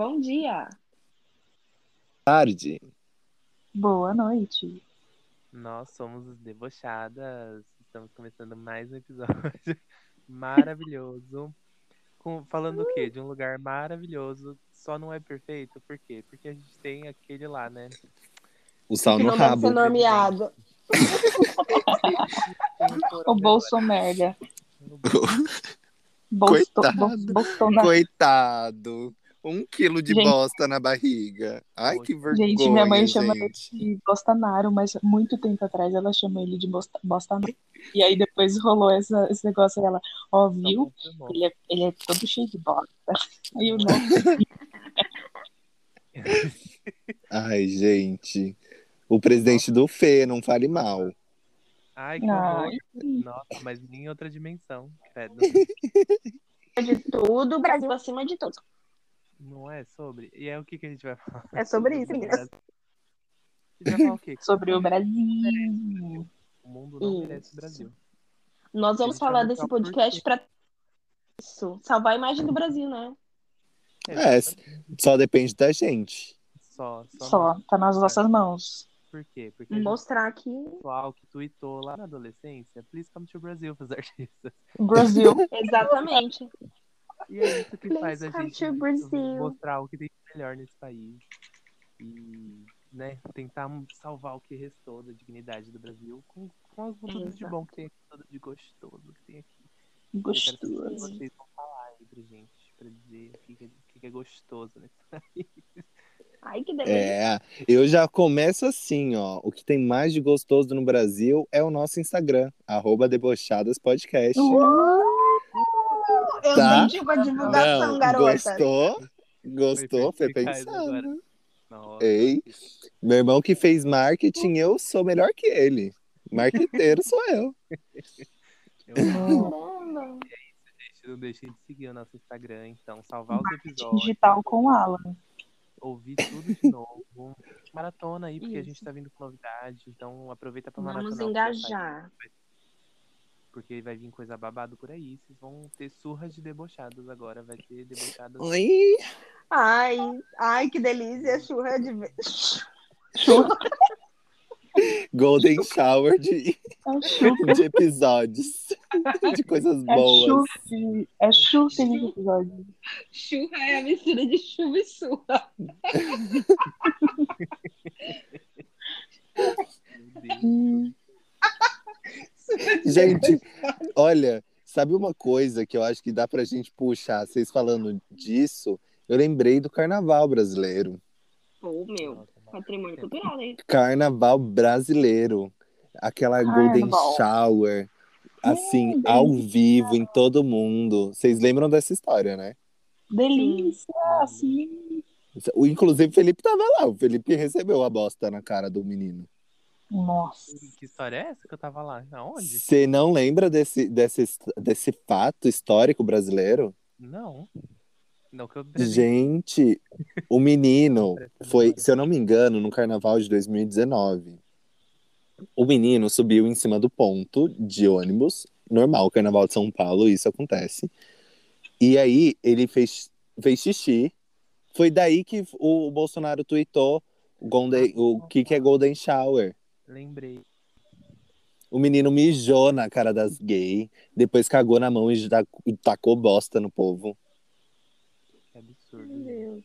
Bom dia. Tarde. Boa noite. Nós somos os Debochadas. Estamos começando mais um episódio maravilhoso. Com, falando o quê? De um lugar maravilhoso. Só não é perfeito. Por quê? Porque a gente tem aquele lá, né? O sal no rabo. ser nomeado. O Bolso merda. Bolso, Coitado. Bolso, Bolsonaro. Coitado. Um quilo de Gente. bosta na barriga. Ai, que vergonha, Gente, minha mãe chama ele gente. de Bostanaro, mas muito tempo atrás ela chamou ele de Bosta- Bostanaro. E aí depois rolou essa, esse negócio ela, ó, viu? Ele é, ele é todo cheio de bosta. Aí o nome Ai, gente. O presidente do Fê, não fale mal. Ai, que Ai. Nossa, mas nem em outra dimensão. Credo. De tudo, Brasil acima de tudo. Não é sobre? E é o que, que a gente vai falar? É sobre isso, o meninas. Brasil. A gente vai falar o quê? sobre o Brasil. O mundo não Isso. merece o Brasil. Nós vamos falar desse podcast pra isso, salvar a imagem do Brasil, né? É, Só depende da gente. Só, só. Só, tá nas nossas mãos. Por quê? Porque gente Mostrar que pessoal que tweetou lá na adolescência, please come to Brasil pros artistas. Brasil. exatamente. E é isso que Please faz a gente mostrar o que tem de melhor nesse país. E, né, tentar salvar o que restou da dignidade do Brasil com, com as tudo de bom que tem aqui, tudo de gostoso que tem aqui. Eu quero que Gostoso. vocês vão falar aí pra gente, pra dizer o que, que, é- que que é gostoso nesse país. Ai, que delícia. É, eu já começo assim, ó. O que tem mais de gostoso no Brasil é o nosso Instagram, arroba Debochadas Podcast. Eu Tá. senti uma divulgação, Não, garota. gostou? Gostou? Foi agora. Nossa, Ei, meu irmão que fez marketing, eu sou melhor que ele. Marqueteiro sou eu. eu Caramba. gente, não deixem de seguir o nosso Instagram, então, salvar os Marketing episódios. digital com Alan. ouvir tudo de novo. Maratona aí, porque a Isso. gente tá vindo com novidade. Então aproveita pra Vamos o que já engajar. saiu, Porque vai vir coisa babado por aí. Vocês vão ter surras de debochados agora. Vai ter debochadas. Oi. Ai, ai, que delícia, churra de Golden Shower de, É de episódios. De coisas É boas. É chup nesse episódio. Churra é a mistura de chuva e surra. Meu Deus. Gente, olha, sabe uma coisa que eu acho que dá pra gente puxar, vocês falando disso, eu lembrei do carnaval brasileiro. Pô, meu, patrimônio cultural, hein? Carnaval brasileiro. Aquela Golden Carnaval. Shower. Assim, Hum, ao delícia. vivo, em todo mundo. Vocês lembram dessa história, né? Delícia, assim. O- Inclusive, o Felipe tava lá. O Felipe recebeu a bosta na cara do menino. Nossa. Que história é essa que eu tava lá? Aonde? Você não lembra desse, desse, desse fato histórico brasileiro? Não. Não que eu Gente, o menino foi, se eu não me engano, no carnaval de 2019. O menino subiu em cima do ponto de ônibus, normal, carnaval de São Paulo, isso acontece. E aí ele fez, fez xixi. Foi daí que o Bolsonaro tweetou o, Golden- o que, que é Golden Shower. Lembrei. O menino mijou na cara das gays, depois cagou na mão e ta- e tacou bosta no povo. Que absurdo. Meu Deus.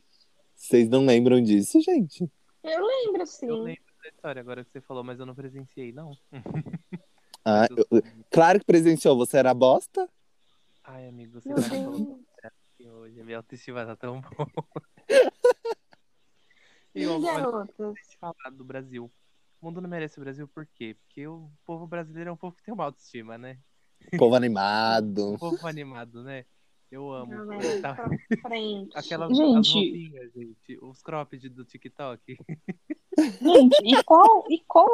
Vocês não lembram disso, gente? Eu lembro, sim. Eu lembro da história agora que você falou, mas eu não presenciei, não. Ah, eu- Claro que presenciou, você era bosta? Ai, amigo, você Meu tá falando assim hoje. Minha autoestima tá tão boa. E E garotas? falar do Brasil. O mundo não merece o Brasil por quê? Porque o povo brasileiro é um povo que tem uma autoestima, né? Povo animado. Um povo animado, né? Eu amo. Não. Aquelas as Gente. roupinhas, gente. Os cropped do TikTok. Gente, e qual, e qual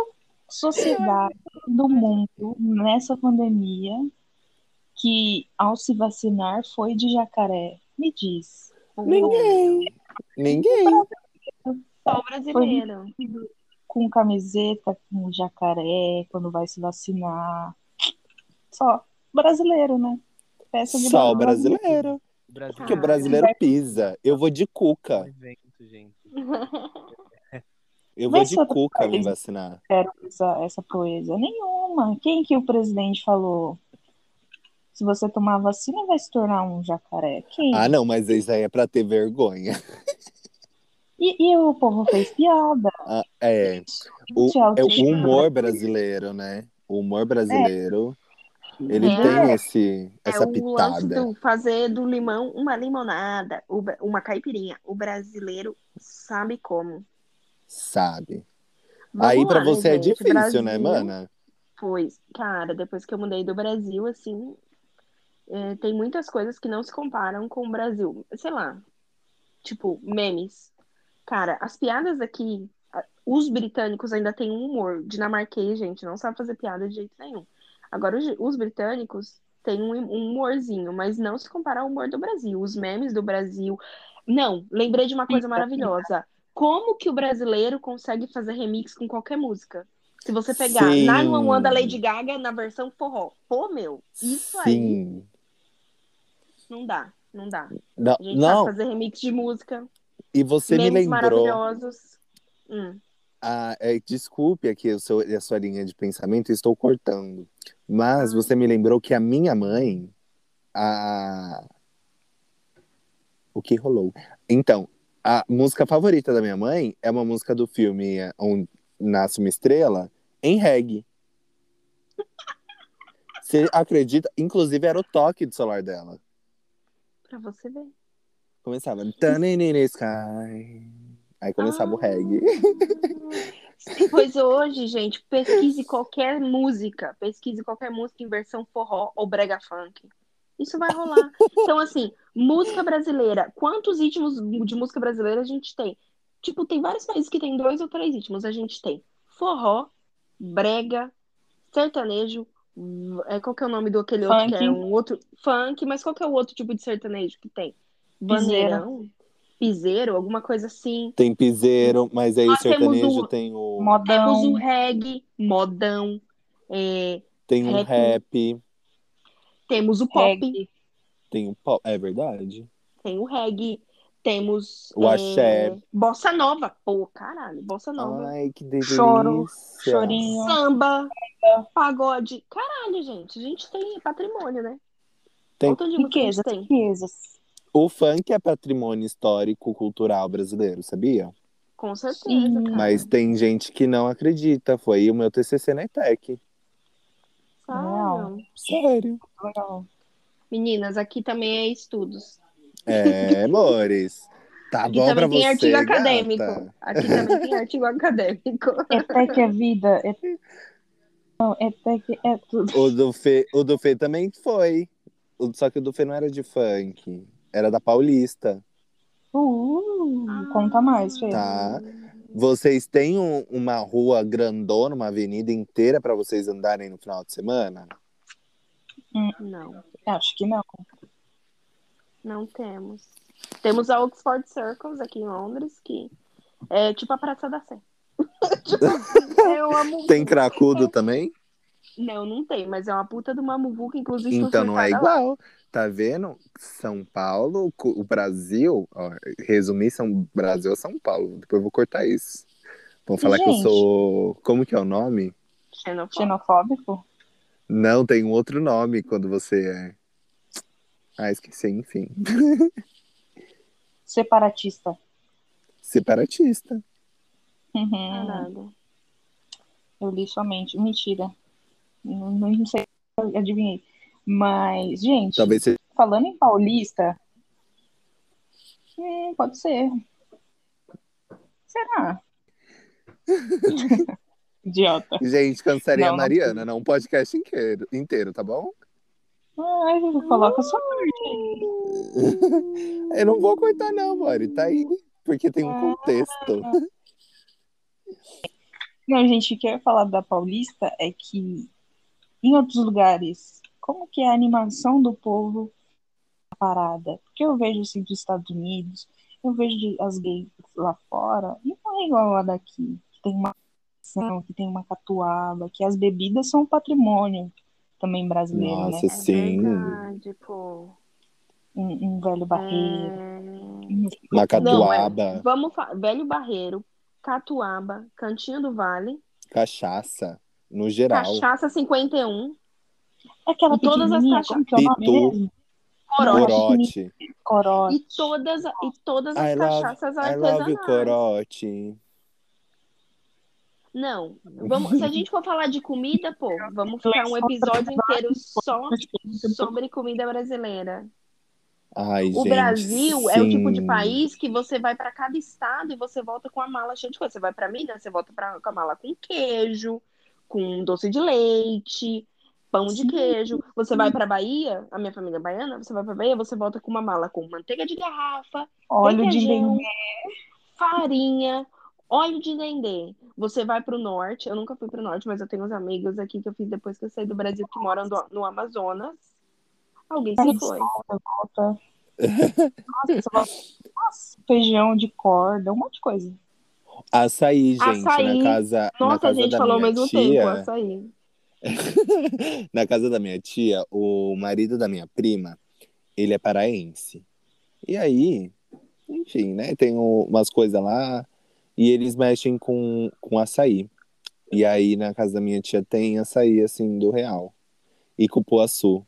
sociedade do mundo nessa pandemia que ao se vacinar foi de jacaré? Me diz. Ninguém. Ninguém. Só o brasileiro. Com camiseta, com jacaré, quando vai se vacinar. Só brasileiro, né? Peça de Só brasileiro. Brasil Porque o Ah, brasileiro pisa. Eu vou de é cuca. evento, gente. Eu vou Mas de cuca me vacinar. Essa, essa proeza. Nenhuma. Quem que o presidente falou? Se você tomar vacina, vai se tornar um jacaré. Quem? Ah, não, mas isso aí é pra ter vergonha. E, e o povo fez piada. Ah, é. O, é o autoestima humor brasileiro, né? O humor brasileiro, ele É. tem esse, É essa o lance pitada. do fazer do limão uma limonada, uma caipirinha. O brasileiro sabe como. Sabe? Vamos Aí né, você é difícil, né, Brasil, mana? Pois, cara, depois que eu mudei do Brasil, assim, é, tem muitas coisas que não se comparam com o Brasil. Sei lá, tipo, memes. Cara, as piadas aqui, os britânicos ainda têm um humor. Dinamarquês, gente, não sabe fazer piada de jeito nenhum. Agora, os, os britânicos têm um, um humorzinho, mas não se compara ao humor do Brasil. Os memes do Brasil. Não, lembrei de uma coisa maravilhosa. Como que o brasileiro consegue fazer remix com qualquer música? Se você pegar Sim. 911 da Lady Gaga na versão forró. Pô, meu, isso aí Sim. não dá, não dá. Não, A gente não, sabe fazer remix de música, e você me memes lembrou. maravilhosos. Hum. Ah, é, desculpe aqui o seu, a sua linha de pensamento, estou cortando. Mas você me lembrou que a minha mãe, a... o que rolou? Então, a música favorita da minha mãe é uma música do filme Onde Nasce uma Estrela, em reggae. Você acredita? Inclusive era o toque do celular dela. Pra você ver. Começava Turning in the Sky. Aí começava o Ah. reggae. Pois hoje, gente, pesquise qualquer música, pesquise qualquer música em versão forró ou brega funk. Isso vai rolar. Então, assim, música brasileira. Quantos ritmos de música brasileira a gente tem? Tipo, tem vários países que tem dois ou três ritmos. A gente tem forró, brega, sertanejo. É, qual que é o nome do aquele outro que é Funk. um outro funk, mas qual que é o outro tipo de sertanejo que tem? Piseiro. Vaneirão? Piseiro, alguma coisa assim. Tem piseiro, mas aí Nós o sertanejo temos o- tem o. Modão. Temos o reggae, modão, é, Tem um rap. rap, temos o pop, reggae. tem o pop. É verdade. tem o reggae, temos O é, axé. bossa nova, pô, caralho, bossa nova, Ai, que delícia. Choro, chorinho. samba, pagode, caralho, gente, a gente tem patrimônio, né? Tem- Riquezas, tem, riquezas. O funk é patrimônio histórico cultural brasileiro, sabia? com certeza, Sim. cara. Mas tem gente que não acredita. Foi o meu TCC na ETEC. Sério. Sério. Meninas, aqui também é estudos. É, amores. Tá Aqui bom pra também tem você, artigo gata? acadêmico. Aqui também tem artigo acadêmico. ETEC é vida. É... Não, ETEC é tudo. O do, Fê, o do Fê também foi. Só que o do Fê não era de funk. Era da Paulista. Uh, conta mais, Fê. Tá. Vocês têm um- uma rua grandona, uma avenida inteira pra vocês andarem no final de semana? Não. Acho que não. Não temos. Temos a Oxford Circles aqui em Londres, que é tipo a Praça da Sé. tipo assim, é uma muvuca. Tem cracudo também? Não, não tem, mas é uma puta de uma muvuca, inclusive. Então não é furtada lá. Tá vendo? São Paulo, o Brasil, ó, resumir São Brasil é São Paulo. Depois eu vou cortar isso. Vão falar que eu Gente. sou. Como que é o nome? Xenofóbico. Xenofóbico? Não, tem um outro nome quando você é. Ah, esqueci, enfim. Separatista. Separatista. Uhum. Caralho. Eu li somente. Mentira. Não, não sei, eu adivinhei. Mas, gente, Talvez você. falando em paulista, hum, pode ser. Será? Idiota. Gente, cancelei Não, a Mariana, não um podcast inteiro, inteiro, tá bom? Ai, coloca sua parte aí. Eu não vou cortar, não, Mari. Tá aí. Porque tem um contexto. Não, gente, o que eu ia falar da Paulista é que em outros lugares, como que é a animação do povo na parada? Porque eu vejo assim dos Estados Unidos, eu vejo de- as gays lá fora, e não é igual a daqui, que tem uma ação, que tem uma catuaba, que as bebidas são um patrimônio também brasileiro, Nossa, né? É sim. verdade, pô. Um, um velho barreiro. É... Macatuaba, Não, é- vamos Velho Barreiro, Catuaba, Cantinho do Vale, cachaça, no geral. Cachaça 51, É aquela E todas as caixas- como é? Corote. Corote. Corote. E todas, e todas as I love, cachaças I love artesanais. corote. Não, vamos, se a gente for falar de comida, pô, vamos ficar um episódio inteiro só sobre comida brasileira. Ai, O gente, Brasil é o tipo de sim. país que você vai para cada estado e você volta com a mala cheia de coisa. Você vai para Minas, você volta pra, com a mala com queijo, com doce de leite, pão de Sim. queijo. Você vai para Bahia, a minha família é baiana, você vai para Bahia, você volta com uma mala com manteiga de garrafa, Óleo de dendê. farinha, óleo de dendê. Você vai para o norte, eu nunca fui para o norte, mas eu tenho uns amigos aqui que eu fiz depois que eu saí do Brasil que moram do- no Amazonas. Alguém se foi. Volta. Nossa, Nossa, feijão de corda, um monte de coisa. Açaí, gente, Açaí. na casa, na Nossa, a casa gente da falou ao mesmo tia, tempo, açaí. na casa da minha tia, o marido da minha prima, ele é paraense. E aí, enfim, né, tem umas coisas lá e eles mexem com, com açaí. E aí, na casa da minha tia tem açaí, assim, do real. E cupuaçu.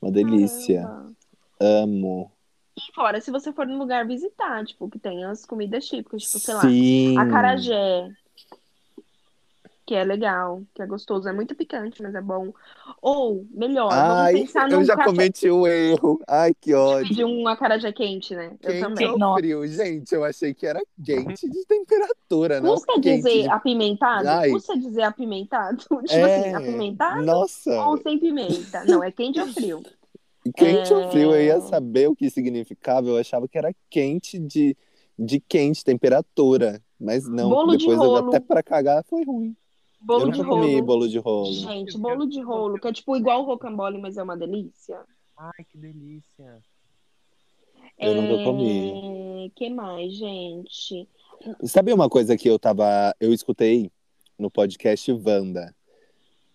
Uma delícia. Caramba. Amo. E fora, se você for num lugar visitar, tipo, que tem as comidas típicas, tipo, sei lá, Sim. acarajé, que é legal, que é gostoso, é muito picante, mas é bom. Ou, melhor, Ai, vamos pensar eu num já café cometi um erro. Ai, que ódio. de um acarajé quente, né? Eu Quente também. ou Nossa. frio? Gente, eu achei que era quente de temperatura, não Custa dizer de... apimentado? Ai. Custa dizer apimentado? Tipo É, assim, apimentado Nossa, ou sem pimenta? Não, é quente ou frio. quente ou frio, eu É. ia saber o que significava. Eu achava que era quente de, de quente, temperatura. Mas não, Bolo de depois eu, rolo. até pra cagar foi ruim. Bolo eu de nunca comi rolo. bolo de rolo. Gente, bolo de rolo, que é tipo igual o rocambole, mas é uma delícia. Ai, que delícia. Eu nunca comi. É... que mais, gente? Sabe uma coisa que eu tava. Eu escutei no podcast Wanda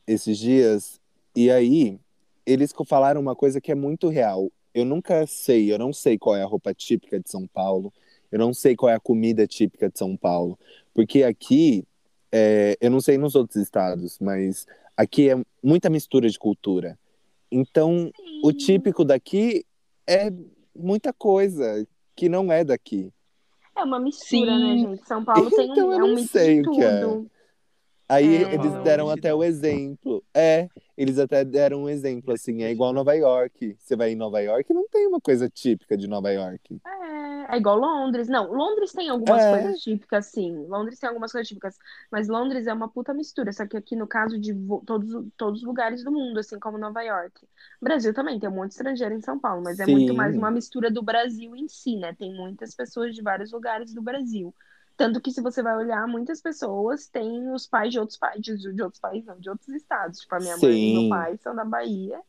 esses dias, e aí eles falaram uma coisa que é muito real. Eu nunca sei, eu não sei qual é a roupa típica de São Paulo, eu não sei qual é a comida típica de São Paulo, porque aqui, é, eu não sei nos outros estados, mas aqui é muita mistura de cultura. Então, o típico daqui é muita coisa que não é daqui. É uma mistura, Sim. né, gente? São Paulo tem um, Então, eu é um não mix sei de o que é. tudo. Aí É. eles deram até o exemplo. É, eles até deram um exemplo, assim, é igual Nova York. Você vai em Nova York, não tem uma coisa típica de Nova York. É, é igual Londres. Não, Londres tem algumas É. coisas típicas, sim. Londres tem algumas coisas típicas. Mas Londres é uma puta mistura. Só que aqui, no caso de todos, todos os lugares do mundo, assim como Nova York. Brasil também, tem um monte de estrangeiro em São Paulo, mas é muito mais uma mistura do Brasil em si, né? Tem muitas pessoas de vários lugares do Brasil. Tanto que se você vai olhar, muitas pessoas têm os pais de outros países, de outros países, não, de outros estados. Tipo, a minha mãe e Sim. meu pai são da Bahia.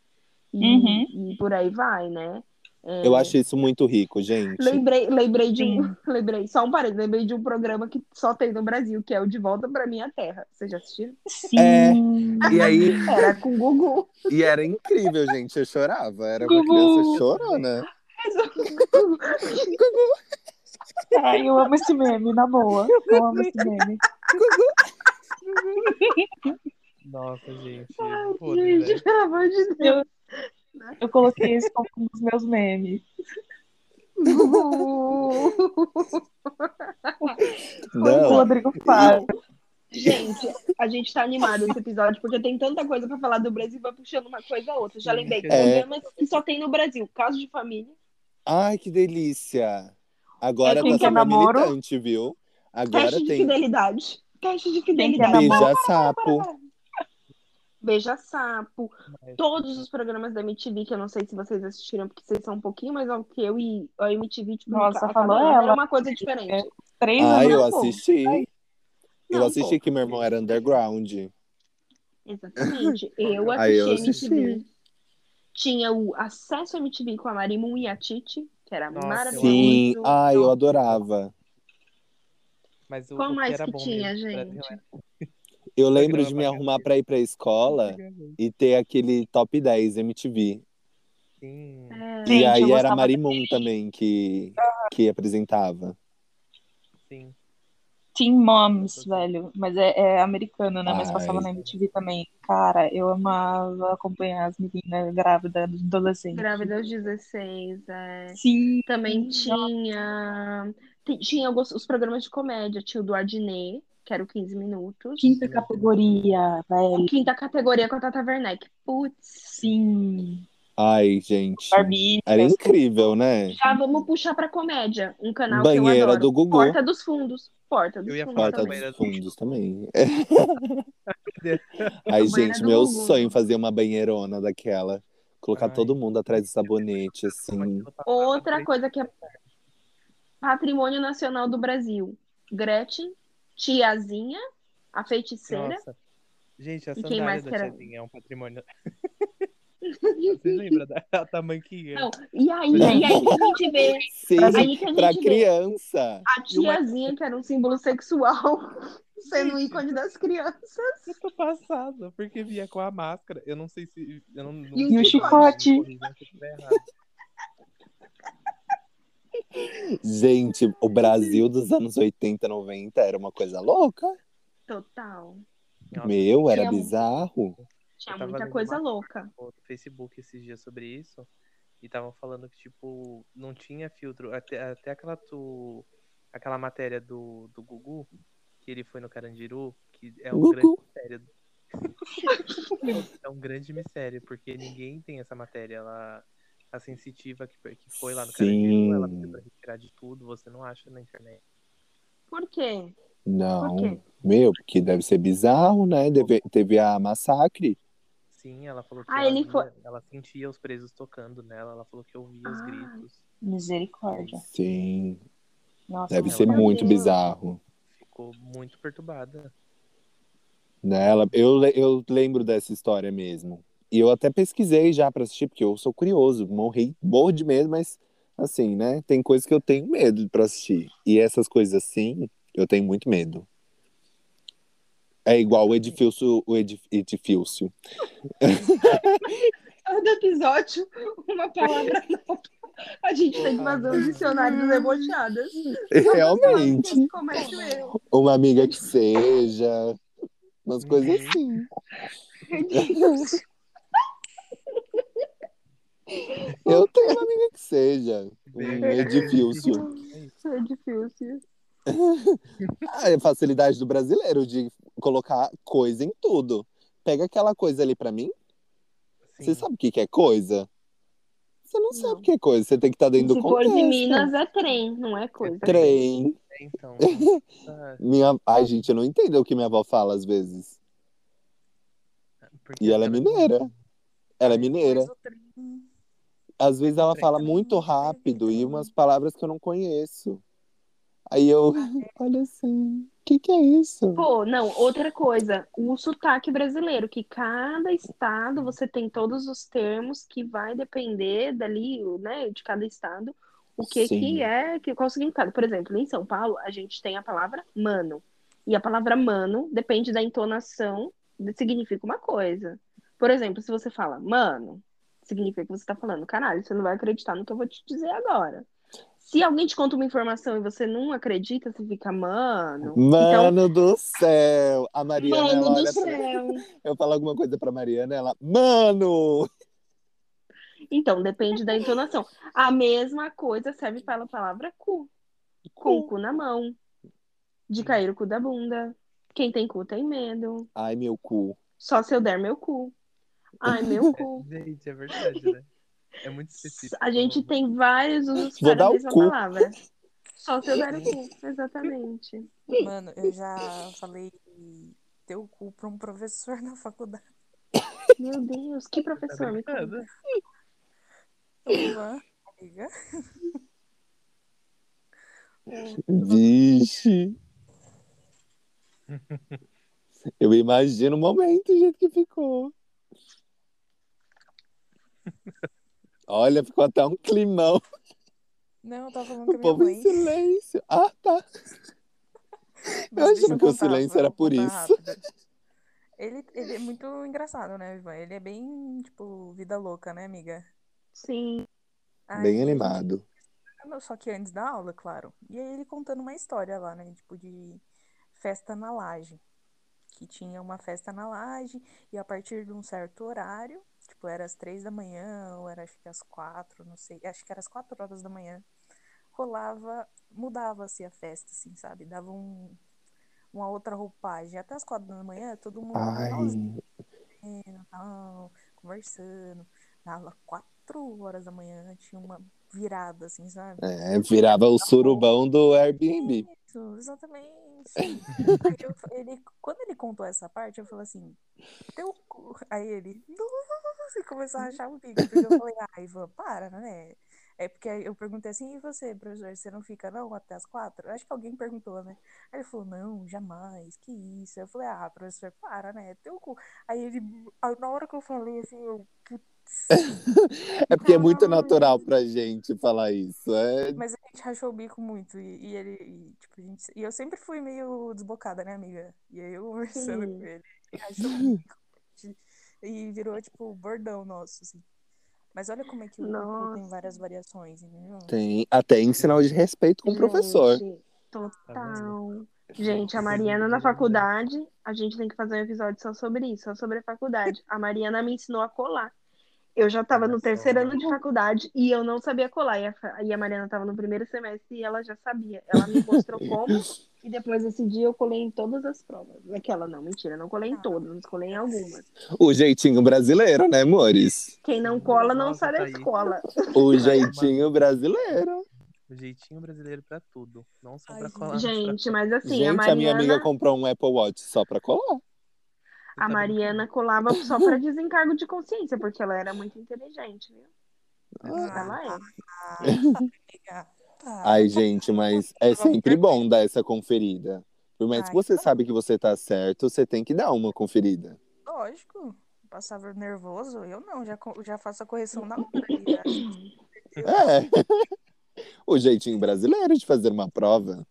E, Uhum. e por aí vai, né? É, Eu acho isso muito rico, gente. Lembrei, lembrei de um, Sim. lembrei, só um parênteses, lembrei de um programa que só tem no Brasil, que é o De Volta Pra Minha Terra. Vocês já assistiram? Sim. É. E aí, Era com o Gugu. e era incrível, gente. Eu chorava. Era uma Gugu. criança chorona. Ai, eu amo esse meme, na boa. Eu amo esse meme. Nossa, gente. Ai, Podre, gente, né? pelo amor de Deus. Eu coloquei esse como um dos meus memes. Gugu. O Não. Rodrigo fala. Gente, a gente tá animado esse episódio, porque tem tanta coisa pra falar do Brasil, vai puxando uma coisa a outra. Já lembrei, É. programas que só tem no Brasil. Caso de família. Ai, que delícia. Agora tá quer super namoro? militante, viu? Agora Teste de tem fidelidade. Teste de fidelidade. namoro? Beija Sapo. Beija Sapo. Todos os programas da MTV, que eu não sei se vocês assistiram, porque vocês são um pouquinho mais novos que eu e a MTV, tipo, Nossa, falou ela. era uma coisa diferente. Três Ai, anos. eu assisti. Eu Não, assisti pô. que meu irmão era underground. Exatamente. Eu assisti Aí eu a MTV. assisti. Tinha o acesso à MTV com a Marimun e a Titi, que era Nossa, maravilhoso. Sim, ai, eu adorava. Mas o, Qual o mais era que bom tinha, mesmo, gente? Eu lembro de me arrumar pra ir pra escola e ter aquele top 10 MTV. Sim. É, E Gente, aí era a Marimun também que, que apresentava. Sim. Teen Moms, velho. Mas é, é americano, né? Mas passava Ai. na MTV também. Cara, eu amava acompanhar as meninas grávidas, adolescentes. grávida aos 16, é. Sim. Também tinha. ti- Tinha alguns- os programas de comédia. Tinha o do Adnet, que era o 15 minutos. Quinta categoria, velho. Quinta categoria com a Tata Werneck. Putz. Sim. Ai, gente. Barbie. Era incrível, né? Já vamos puxar pra comédia. Um canal que eu Banheira adoro. do Gugu. Porta dos Fundos. Porta dos Eu ia Fundos Porta também. dos fundos também. Ai, Banheira gente, meu Gugu. sonho fazer uma banheirona daquela. Colocar Ai. todo mundo atrás do sabonete, assim. Outra coisa que é patrimônio nacional do Brasil. Gretchen, Tiazinha, a feiticeira. Nossa. Gente, a quem sandália mais da? Tiazinha é um patrimônio. Você lembra da tamanquinha? Não, e aí, e aí que a gente vê Sim, Aí que a pra gente vê. criança. a tiazinha, que era um símbolo sexual, sendo o ícone das crianças. Eu tô passada, porque via com a máscara. Eu não sei se. Eu não, não E o chicote. Gente, o Brasil dos anos 80, 90 era uma coisa louca. Total. Meu, era tinha- bizarro. Tinha tava muita coisa louca. no Facebook esses dias sobre isso e estavam falando que, tipo, não tinha filtro. Até, até aquela tu, aquela matéria do, do Gugu, que ele foi no Carandiru, que é um grande Gugu. mistério. é um grande mistério, porque ninguém tem essa matéria. Ela, a sensitiva que, que foi lá no Carandiru, ela pra retirar de tudo, você não acha na internet. Por quê? Não. Por quê? Meu, porque deve ser bizarro, né? Deve- teve a massacre. Sim, ela falou que Ah, ela, ele foi- ela sentia os presos tocando nela, ela falou que ouvia os Ah. gritos. Misericórdia. Sim. Nossa, Deve ser muito Deus. bizarro. Ficou muito perturbada. Né? Ela- eu, eu lembro dessa história mesmo. E eu até pesquisei já pra assistir, porque eu sou curioso. Morri, morro de medo, mas assim, né? Tem coisas que eu tenho medo pra assistir. E essas coisas assim, eu tenho muito medo. É igual o edifício, o edif- edifício. Cada episódio, uma palavra nova. A gente tem que fazer um dicionário dos debochadas. Realmente. Comete o erro. Uma amiga que seja. Umas coisas Uhum. assim. É Eu tenho uma amiga que seja. Um Bem, edifício. É é a facilidade do brasileiro de colocar coisa em tudo. Pega aquela coisa ali pra mim. Você sabe o que que é coisa? Você não, sabe Não. o que é coisa. Você tem que estar dentro Se do for contexto. de Minas, é trem, não é coisa. Trem. Então, ah, Minha... Ai, gente, eu não entendo o que minha avó fala às vezes. porque E ela é mineira. Ela é mineira. Às vezes ela fala muito rápido e umas palavras que eu não conheço. Aí eu, olha assim, o que que é isso? Pô, não, outra coisa, o sotaque brasileiro, que cada estado você tem todos os termos que vai depender dali, né, de cada estado, o que Sim. que é, que, qual o significado. Por exemplo, em São Paulo, a gente tem a palavra mano, e a palavra mano depende da entonação, significa uma coisa. Por exemplo, se você fala mano, significa que você tá falando, caralho, você não vai acreditar no que eu vou te dizer agora. Se alguém te conta uma informação e você não acredita, você fica, mano. Então, Mano do céu! A Mariana, Mano ela do olha pra... céu. Eu falo alguma coisa pra Mariana, ela, mano! Então, depende da entonação. A mesma coisa serve para a palavra cu. Com o cu na mão. De cair o cu da bunda. Quem tem cu tem medo. Ai, meu cu. Só se eu der meu cu. Ai, meu cu. Gente, é verdade, né? É muito específico. A gente tem vários usos Vou para dar a mesma cu. palavra. Só se eu der o cu. Exatamente. Mano, eu já falei teu cu pra um professor na faculdade. Meu Deus, que professor me conta. brincando? Ivan, amiga. Vixe! Eu imagino o momento, o jeito que ficou. Olha, ficou até um climão. Não, eu tava falando com O a minha povo em silêncio. Ah, tá. Mas Eu achando que o contar, silêncio era por isso. rápido. Ele, ele é muito engraçado, né, Ivan? Ele é bem, tipo, vida louca, né, amiga? Sim. Aí Bem animado. Só que antes da aula, claro. E aí ele contando uma história lá, né? Tipo, de festa na laje. Que tinha uma festa na laje e a partir de um certo horário, Tipo, era às três da manhã, ou era acho que às quatro, não sei. Acho que era às quatro horas da manhã. Rolava, mudava-se assim, a festa, assim, sabe? Dava um, uma outra roupagem. Até às quatro da manhã, todo mundo Ai. Nozinho, conversando. Dava quatro quatro horas da manhã tinha uma virada, assim, sabe? É, virava o surubão do Airbnb. Isso, exatamente. eu, ele, quando ele contou essa parte, eu falei assim, teu cu. Aí ele, nossa, e começou a rachar o bico. Porque eu falei, ah, para, né? É porque eu perguntei assim, e você, professor, você não fica não até as quatro? Acho que alguém perguntou, né? Aí ele falou, não, jamais, que isso. Eu falei, ah, professor, para, né? Teu cu. Aí ele, na hora que eu falei assim, eu, É porque é muito natural pra gente falar isso. É... Mas a gente rachou o bico muito. E, e ele, e, tipo, a gente, e eu sempre fui meio desbocada, né, amiga? E aí eu conversando Sim. com ele, ele rachou o bico. E virou, tipo, bordão nosso, assim. Mas olha como é que o tem várias variações, entendeu? Tem até em sinal de respeito com o professor. Gente, total. Gente, a Mariana na faculdade, a gente tem que fazer um episódio só sobre isso, só sobre a faculdade. A Mariana me ensinou a colar. Eu já estava no terceiro ano de faculdade e eu não sabia colar. E a, e a Mariana estava no primeiro semestre e ela já sabia. Ela me mostrou como. E depois desse dia eu colei em todas as provas. Aquela não, mentira, não colei em todas, mas colei em algumas. O jeitinho brasileiro, né, amores? Quem não cola não Nossa, sai da tá escola. O jeitinho brasileiro. O jeitinho brasileiro pra tudo. Não só gente. colar. Gente, mas assim, Gente, a a, Mariana. minha amiga comprou um Apple Watch só pra colar. A Mariana colava só para desencargo de consciência, porque ela era muito inteligente, viu? Ela é. Ah, tá. Ai, gente, mas é sempre bom dar essa conferida. Por mais que você então. sabe que você tá certo, você tem que dar uma conferida. Lógico. Passava nervoso, eu não, já, já faço a correção na hora. É. o jeitinho brasileiro de fazer uma prova.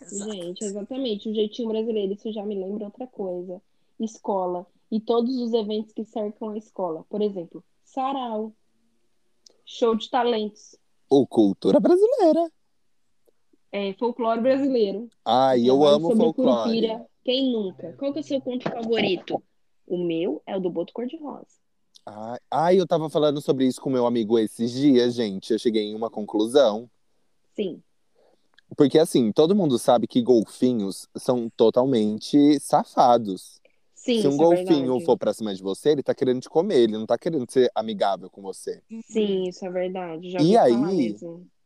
Exato. Gente, exatamente. O jeitinho brasileiro, isso já me lembra outra coisa. Escola. E todos os eventos que cercam a escola. Por exemplo, sarau. Show de talentos. O cultura brasileira. É, folclore brasileiro. Ai, eu amo folclore. Curupira. Quem nunca? Qual que é o seu conto favorito? O meu é o do Boto Cor-de-Rosa. Ai, ai, eu tava falando sobre isso com meu amigo esses dias, gente. Eu cheguei em uma conclusão. Sim. Porque, assim, todo mundo sabe que golfinhos são totalmente safados. Sim, Se um é golfinho verdade. for pra cima de você, ele tá querendo te comer, ele não tá querendo ser amigável com você. Sim, isso é verdade. Já E aí.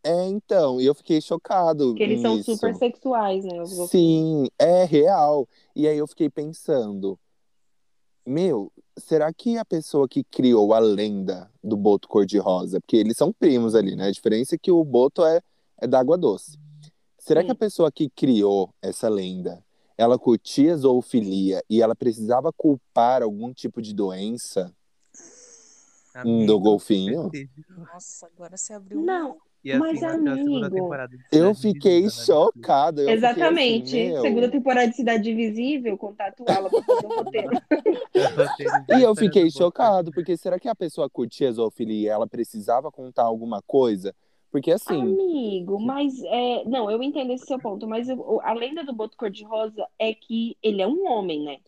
É, então, e eu fiquei chocado Que eles são nisso. super sexuais, né? Sim, é real. E aí eu fiquei pensando, meu, será que a pessoa que criou a lenda do Boto Cor-de-Rosa, porque eles são primos ali, né? A diferença é que o Boto é, é da água doce. Será Sim. que a pessoa que criou essa lenda, ela curtia zoofilia e ela precisava culpar algum tipo de doença Amigo, do golfinho? Nossa, agora você abriu Não, assim Mas, amigo, de Eu fiquei Invisível, né? chocado. eu fiquei Exatamente. assim, meu. Segunda temporada de Cidade Invisível, contato ela pra fazer um roteiro. E eu fiquei chocado, porque será que a pessoa curtia zoofilia e ela precisava contar alguma coisa? Porque assim, Amigo, mas é, não, eu entendo esse seu ponto, mas o- a lenda do Boto Cor-de-Rosa é que ele é um homem, né?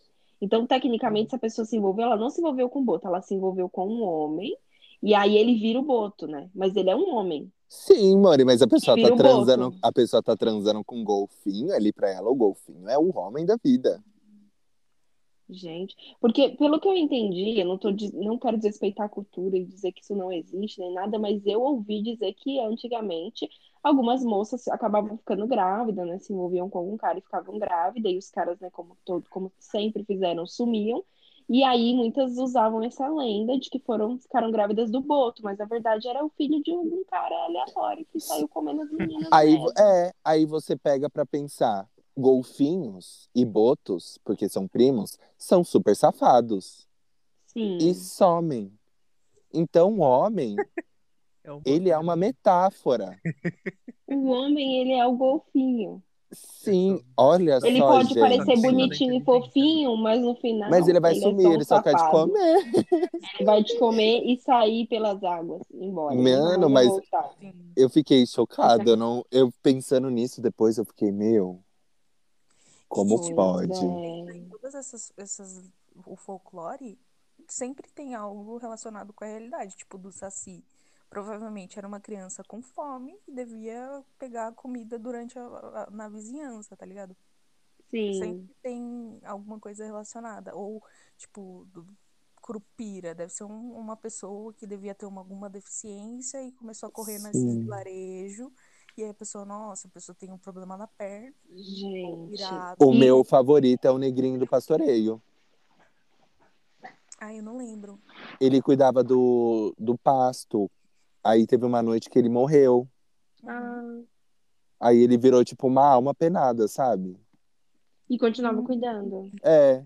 Então, tecnicamente, se a pessoa se envolveu, ela não se envolveu com o Boto, ela se envolveu com um homem, e aí ele vira o Boto, né? Mas ele é um homem. sim, Mori, mas a pessoa Vira tá transando, boto. a pessoa tá transando com um golfinho ali pra ela, o golfinho é o homem da vida. Gente, porque pelo que eu entendi, eu não tô, não quero desrespeitar a cultura e dizer que isso não existe nem nada, mas eu ouvi dizer que antigamente algumas moças acabavam ficando grávidas, né? Se envolviam com algum cara e ficavam grávidas, e os caras, né, como todo, como sempre fizeram, sumiam. E aí muitas usavam essa lenda de que foram, ficaram grávidas do Boto, mas na verdade era o filho de um cara aleatório que saiu comendo as meninas Aí, mesmo. é, aí você pega pra pensar, golfinhos e botos, porque são primos, são super safados Sim. e somem. Então o homem, É um ele é uma metáfora. O homem, ele é o golfinho. Sim, olha Ele só, pode gente. parecer Tem bonitinho e fofinho, mas no final. Mas ele vai é sumir, um ele só quer te comer. Ele vai te comer e sair pelas águas, embora. Ele Mano, mas- voltar. Eu fiquei chocado, eu não, eu pensando nisso depois eu fiquei, meu, como Pois pode? é. Em todas essas, essas. O folclore sempre tem algo relacionado com a realidade, tipo do Saci. Provavelmente era uma criança com fome e devia pegar comida durante a, a- na vizinhança, tá ligado? Sim. Sempre tem alguma coisa relacionada. Ou, tipo, do Curupira, deve ser um- uma pessoa que devia ter uma, alguma deficiência e começou a correr nesse Sim. vilarejo. E aí a pessoa, nossa, a pessoa tem um problema na perna, Gente. virado. O meu favorito é o negrinho do pastoreio. Ai, eu não lembro. Ele cuidava do, do pasto. Aí teve uma noite que ele morreu. Ah, Aí ele virou tipo uma alma penada, sabe? e continuava Hum. cuidando. É.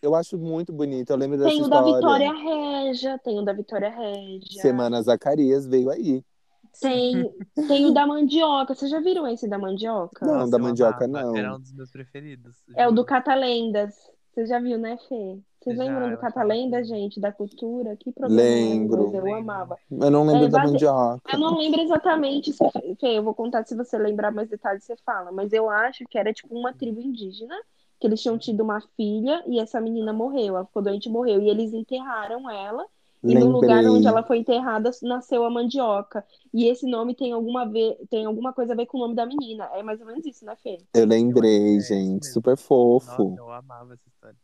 Eu acho muito bonito. Eu lembro dessa Tem o da história. Vitória Régia, tem o da Vitória Régia. Semana Zacarias veio aí. Tem, tem o da mandioca. Vocês já viram esse da mandioca? Não, Nossa, da mandioca amava. não. Era um dos meus preferidos. É o do. Catalendas. Você já viu, né, Fê? Vocês Já, lembram do tudo. gente, da cultura? Que problema Lembro. eu Lembro. amava. Eu não lembro É, da mandioca. Eu não lembro exatamente, se- Fê, eu vou contar se você lembrar mais detalhes, você fala. Mas eu acho que era tipo uma tribo indígena, que eles tinham tido uma filha e essa menina morreu. Ela ficou doente e morreu. E eles enterraram ela. E no lugar onde ela foi enterrada nasceu a mandioca. E esse nome tem alguma, ve... tem alguma coisa a ver com o nome da menina. É mais ou menos isso, né, Fê? Eu lembrei, É isso gente. mesmo. Super Nossa, fofo. eu amava essa história.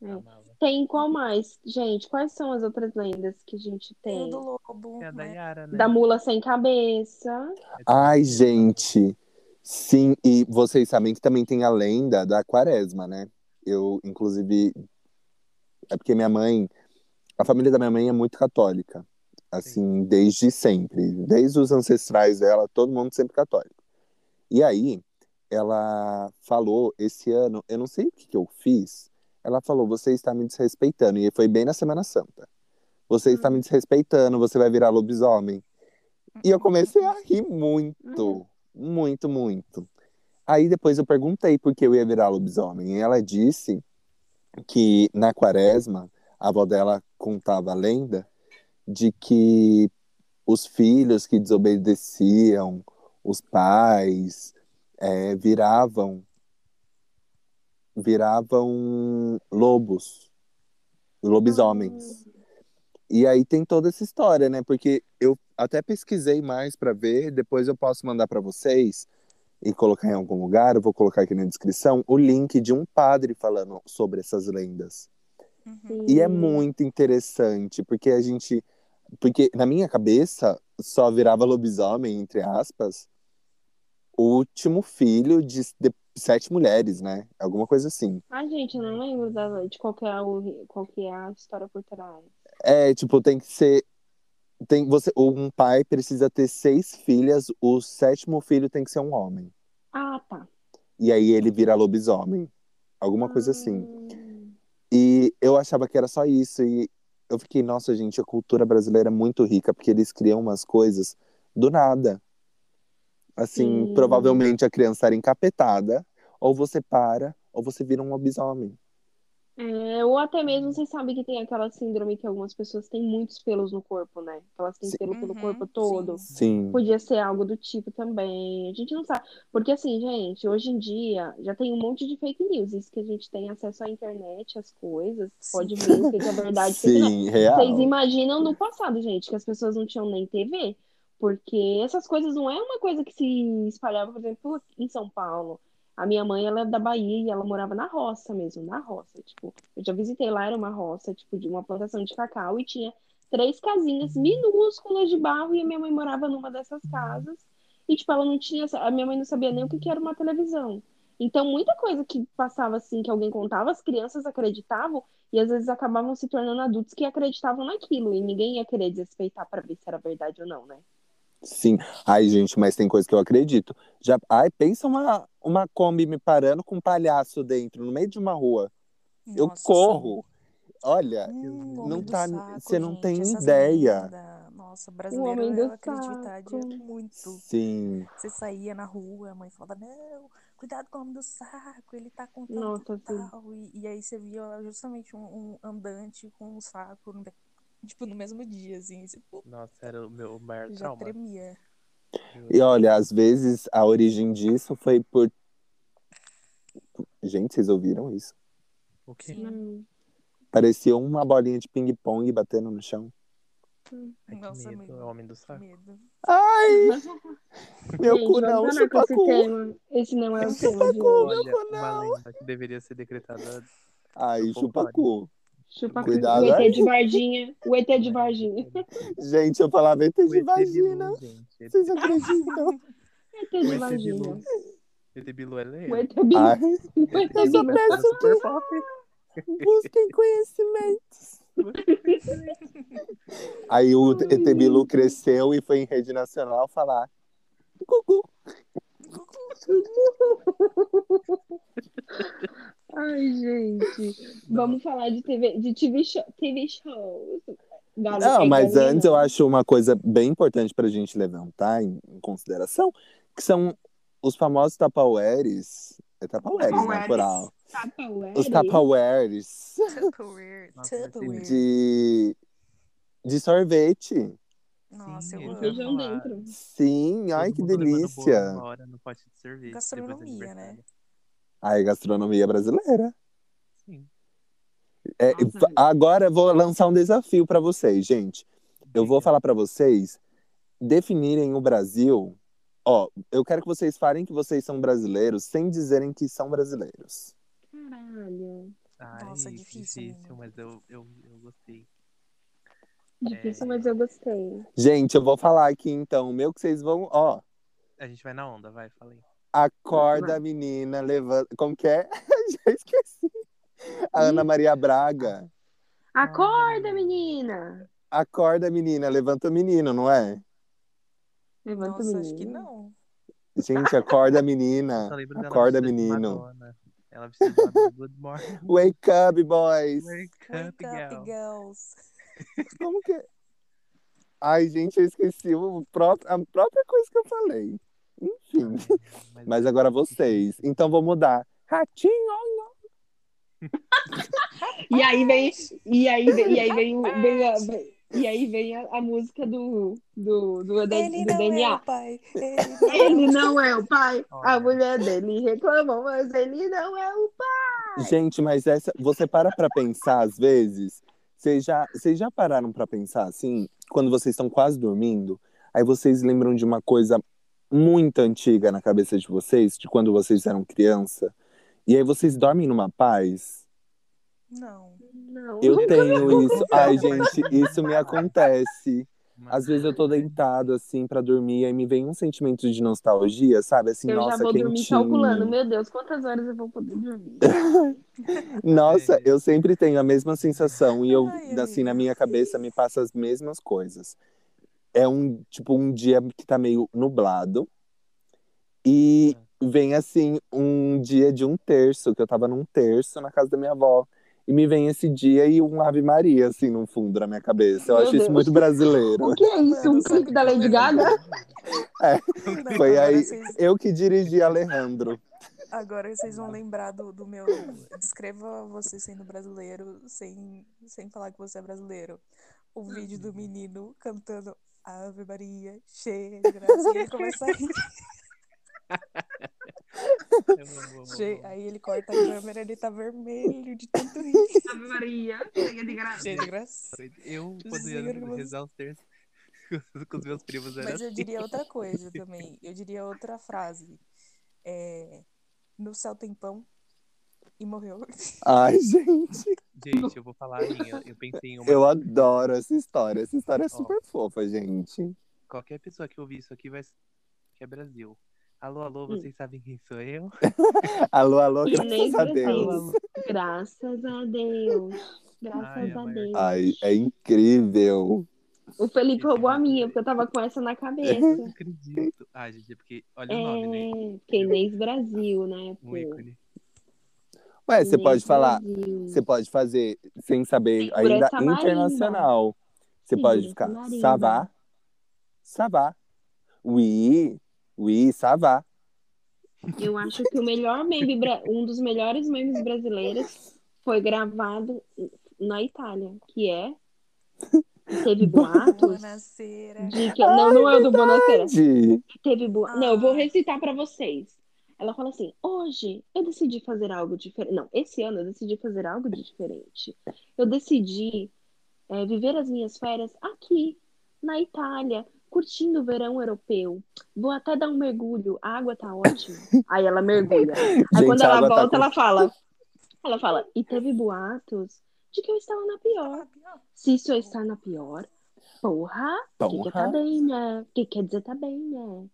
É. Tem qual mais? Gente, quais são as outras lendas que a gente Tem do lobo, É a da né? Yara, né? Da mula sem cabeça. É Ai, gente. Sim, e vocês sabem que também tem a lenda da quaresma, né? Eu, inclusive. É porque minha mãe. A família da minha mãe é muito católica. Assim, desde sempre. Desde os ancestrais dela, todo mundo sempre católico. E aí, ela falou esse ano, eu não sei o que, que eu fiz. Ela falou: Você está me desrespeitando. E foi bem na Semana Santa. Você está me desrespeitando, você vai virar lobisomem. E eu comecei a rir muito, muito, muito. Aí depois eu perguntei por que eu ia virar lobisomem. E ela disse que na quaresma, a avó dela contava a lenda de que os filhos que desobedeciam os pais é, viravam viravam lobos, lobisomens. E aí tem toda essa história, né? Porque eu até pesquisei mais pra ver, depois eu posso mandar pra vocês e colocar em algum lugar, eu vou colocar aqui na descrição o link de um padre falando sobre essas lendas. Uhum. E é muito interessante, porque a gente. Porque na minha cabeça só virava lobisomem, entre aspas, o último filho de, de sete mulheres, né? Alguma coisa assim. Ai, gente, eu não lembro da, de qual que, é o, qual que é a história por trás. É, tipo, tem que ser. Tem, você, um pai precisa ter seis filhas, o sétimo filho tem que ser um homem. Ah, tá. E aí ele vira lobisomem. Alguma coisa assim. E eu achava que era só isso. E eu fiquei, nossa, gente, a cultura brasileira é muito rica, porque eles criam umas coisas do nada. Assim, Sim. provavelmente a criança era encapetada, ou você para, ou você vira um lobisomem. É, ou até mesmo vocês sabem que tem aquela síndrome que algumas pessoas têm muitos pelos no corpo, né? Que Elas têm Sim. pelo pelo Uhum, corpo todo. sim. Sim. Podia ser algo do tipo também. A gente não sabe. Porque assim, gente, hoje em dia já tem um monte de fake news. Isso que a gente tem acesso à internet, às coisas, pode ver o que é verdade. Sim, real. Vocês imaginam no passado, gente, que as pessoas não tinham nem TV? Porque essas coisas não é uma coisa que se espalhava, por exemplo, em São Paulo. A minha mãe, ela é da Bahia e ela morava na roça mesmo, na roça. Tipo, eu já visitei lá, era uma roça, tipo, de uma plantação de cacau e tinha três casinhas minúsculas de barro e a minha mãe morava numa dessas casas. E, tipo, ela não tinha, a minha mãe não sabia nem o que que era uma televisão. Então, muita coisa que passava assim, que alguém contava, as crianças acreditavam e às vezes acabavam se tornando adultos que acreditavam naquilo e ninguém ia querer desrespeitar para ver se era verdade ou não, né? Sim. Ai, gente, mas tem coisa que eu acredito. Já... Ai, pensa uma, uma Kombi me parando com um palhaço dentro, no meio de uma rua. eu Nossa, corro. Olha, sim. Hum, não tá- saco, você não gente, tem ideia. Nossa, O brasileiro, homem do eu acreditaria saco. muito. Sim. Você saía na rua, a mãe falava, não, cuidado com o homem do saco, ele tá contando Nossa, sim. tal. E, e aí você via justamente um, um andante com um saco, no, tipo, no mesmo dia, assim, pô, Nossa, era o meu maior já trauma. tremia. E olha, às vezes a origem disso foi por. Gente, vocês ouviram isso? O quê? Sim. Parecia uma bolinha de ping-pong batendo no chão. Ai, que Nossa, medo, medo. o homem do saco. medo. Ai, meu Gente, cu não, chupa esse cu. Esse não é o tema de cu, meu cu uma não. lenda que deveria ser decretada. Ai, chupa cu. Chupa Cuidado o ET de Varginha. O ET de Varginha. Gente, eu falava ET O de ET vagina. Bilu, gente. Vocês acreditam? ET O de Varginha. ET Bilu é O lenda. ET Bilu. O ET eu só peço que busquem conhecimentos. Aí o ET Bilu cresceu e foi em rede nacional falar. Cucu. Ai, gente. Vamos falar de TV, de TV, show, TV shows. Galo- Não, mas antes eu acho uma coisa bem importante pra gente levantar em, em consideração, que são os famosos tapawares. É tapawares, né, plural. Tupperware. Os tapawares Tupperware, de, de sorvete. Nossa, Sim, eu amo. Feijão dentro. Sim, ai Todo que delícia. uma hora no pote de sorvete. Gastronomia, né? Ai, gastronomia brasileira. Sim. É, Nossa. agora eu vou lançar um desafio pra vocês, gente. Eu vou falar pra vocês definirem o Brasil. Ó, eu quero que vocês falem que vocês são brasileiros sem dizerem que são brasileiros. Caralho. Ai, Nossa, difícil, menino. mas eu, eu, eu gostei. Difícil, É. mas eu gostei. Gente, eu vou falar aqui então, o meu que vocês vão, ó, A gente vai na onda, vai, falei. Acorda menina, levanta, como que é? Já esqueci. A Ana Maria Braga. Acorda, menina! Acorda menina, levanta o menino, não é? Levanta o Nossa, menino. acho que não. Gente, acorda menina. Acorda menino. Ela vestida de. Good morning. Wake up, boys. Wake Wake up, up, girl. girls. Como que é? Ai, gente, eu esqueci o próprio, a própria coisa que eu falei. Enfim. Mas, Mas agora vocês. Então vou mudar. Ratinho! E aí vem, e aí vem, e aí vem, vem a, vem- e aí vem a, a música do, do, do, do, Ele do não é DNA. o pai. Ele não é Ele não é o pai, a Olha. mulher dele reclamou, mas ele não é o pai. Gente, mas essa. Você para pra pensar às vezes. Vocês já, vocês já pararam pra pensar assim? Quando vocês estão quase dormindo, aí vocês lembram de uma coisa muito antiga na cabeça de vocês, de quando vocês eram criança, e aí vocês dormem numa paz. Não. Não. Eu tenho isso. Ai, gente, isso me acontece. Às vezes eu tô deitado assim pra dormir, aí me vem um sentimento de nostalgia, sabe? Assim, Eu nossa, já vou dormir quentinho. calculando, meu Deus, quantas horas eu vou poder dormir? Nossa, É. eu sempre tenho a mesma sensação e eu, Ai, assim, na minha cabeça me passa as mesmas coisas. É um, tipo, um dia que tá meio nublado e vem, assim, um dia de um terço, que eu tava num terço na casa da minha avó. E me vem esse dia e um Ave Maria, assim, no fundo da minha cabeça. Eu Meu acho isso Deus. muito brasileiro. O que é isso? Um clipe da Lady que Gaga? Não, Foi aí, Vocês, eu que dirigi Alejandro. agora vocês vão lembrar do, do meu. Descreva você sendo brasileiro sem, sem falar que você é brasileiro. O vídeo do menino cantando Ave Maria, cheia de graça. E ele começa a rir. Eu amo. Aí ele corta a câmera, ele tá vermelho de tanto rir. Ave Maria, cheia de graça. Cheio de graça. Eu, quando Senhor, ia que rezar os terços com os meus primos, era Mas eu assim. diria outra coisa também. Eu diria outra frase. É, no céu tem pão e morreu. Ai, gente, Gente, eu vou falar a minha. Eu pensei em uma. eu adoro essa história. Essa história é super fofa, gente. Qualquer pessoa que ouvir isso aqui vai que é Brasil. Alô, alô, Hum. vocês sabem quem sou eu? Alô, alô, Nem graças a Brasil. Deus. Graças a Deus. Graças Ai, a amor. Deus. Ai, é incrível. O Felipe roubou a minha, porque eu tava com essa na cabeça. Não acredito. Ah, gente, é porque. Olha o nome, né? É, Inês Brasil, né? Um pô? ícone. Ué, você pode falar, você pode fazer sem saber Segura ainda essa marimba. internacional. Você pode ficar. Savá, Ça va. Oui, oui, ça va. Eu acho que o melhor meme, um dos melhores memes brasileiros foi gravado na Itália, que é teve boatos Bonaceira. de que não, não é o do Bonacera. Teve boa. Não, eu vou recitar pra vocês. Ela fala assim: hoje eu decidi fazer algo diferente. Não, esse ano eu decidi fazer algo de diferente. Eu decidi é, viver as minhas férias aqui, na Itália, curtindo o verão europeu. Vou até dar um mergulho. A água tá ótima. Aí ela mergulha. Aí Gente, quando a ela tá volta, com- ela fala. Ela fala, e teve boatos de que eu estava na pior. Se isso eu estar na pior, porra, o que, que tá bem, né? O que quer dizer tá bem, né?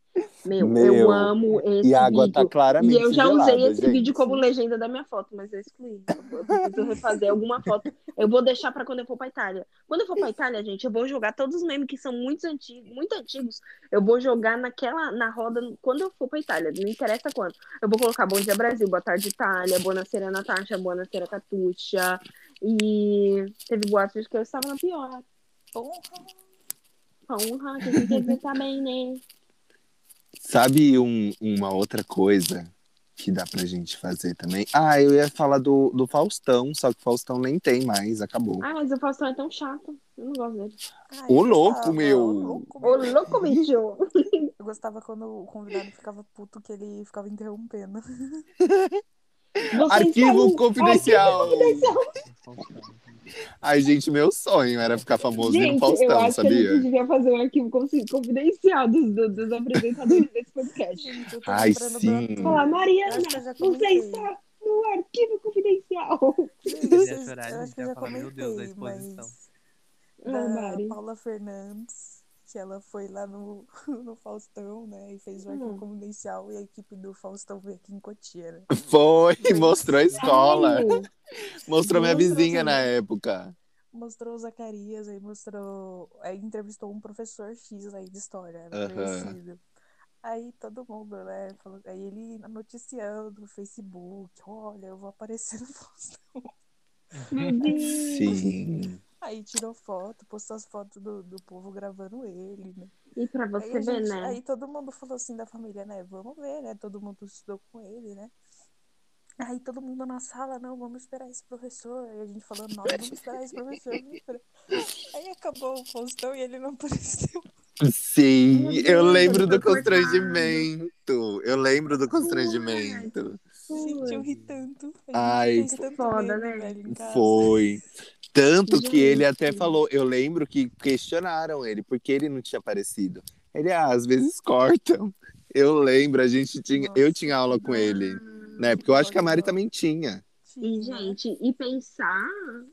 Meu, Meu, eu amo esse E a água vídeo. tá claramente E eu já usei gelada, esse gente. vídeo como legenda da minha foto, mas eu excluí. Eu preciso refazer alguma foto. Eu vou deixar pra quando eu for pra Itália. Quando eu for pra Itália, gente, eu vou jogar todos os memes que são muito antigos, muito antigos. Eu vou jogar naquela, na roda, quando eu for pra Itália. Não interessa quando. Eu vou colocar Bom Dia Brasil, Boa Tarde Itália, Buonasera Natasha, Buonasera Catuccia. E teve boatos que eu estava na pior. Porra. Porra, que que quer dizer tá bem, né? Sabe um- uma outra coisa que dá pra gente fazer também? Ah, eu ia falar do, do Faustão, só que o Faustão nem tem mais, acabou. Ah, mas o Faustão é tão chato. Eu não gosto dele. Ai, Ô, eu louco, gostava, meu. ô, louco, Ô, meu. louco, bicho! Eu gostava quando o convidado ficava puto que ele ficava interrompendo. Vocês Arquivo sabem- confidencial. Arquivo confidencial. Ai, gente, meu sonho era ficar famoso no Gente, eu Faustão, acho que a gente sabia? devia fazer um arquivo confi- confidencial dos, do- dos apresentadores desse podcast. Gente, eu Ai, sim. Falar, Eu Mariana, eu você está no arquivo confidencial. Vocês- horário, eu a acho gente que eu já falar, meu Deus, da comentei, exposição. mas da. Paula Fernandes, que ela foi lá no, no Faustão, né? E fez o arquivo Hum. confidencial e a equipe do Faustão veio aqui em Cotia, né? Foi, mostrou a escola. Mostrou minha vizinha na época. Mostrou o Zacarias, aí mostrou. Aí entrevistou um professor X aí de história, conhecido. Aí todo mundo, né? Falou, aí ele noticiando no Facebook, olha, eu vou aparecer no Faustão. Sim. Aí tirou foto, postou as fotos do, do povo gravando ele, né? E pra você ver, gente- né? aí todo mundo falou assim da família, né? Vamos ver, né? Todo mundo estudou com ele, né? Aí todo mundo na sala, não, vamos esperar esse professor. Aí a gente falando, não, vamos esperar esse professor. Esperar. Aí acabou o Faustão e ele não apareceu. Sim, eu lembro do cortado. constrangimento. Eu lembro do constrangimento. Gente, eu ri tanto. Ai, tanto foda, né? velho. Foi. Tanto que ele até falou, eu lembro que questionaram ele, porque ele não tinha aparecido. Ele, ah, às vezes cortam. Eu lembro, a gente tinha, eu tinha aula com ele, né? Porque eu acho que a Mari também tinha. E, Tinha. gente, e pensar,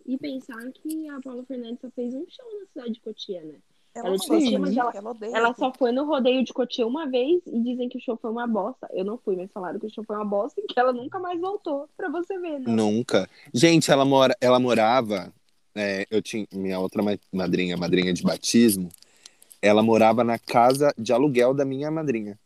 e pensar que a Paula Fernandes só fez um show na cidade de Cotia, né? Ela, ela mas ela- ela. Ela só foi no rodeio de Cotia uma vez e dizem que o show foi uma bosta. Eu não fui, mas falaram que o show foi uma bosta e que ela nunca mais voltou. Pra você ver, né? Nunca. Gente, ela, mora, ela morava. É, eu tinha minha outra ma- madrinha, madrinha de batismo. Ela morava na casa de aluguel da minha madrinha.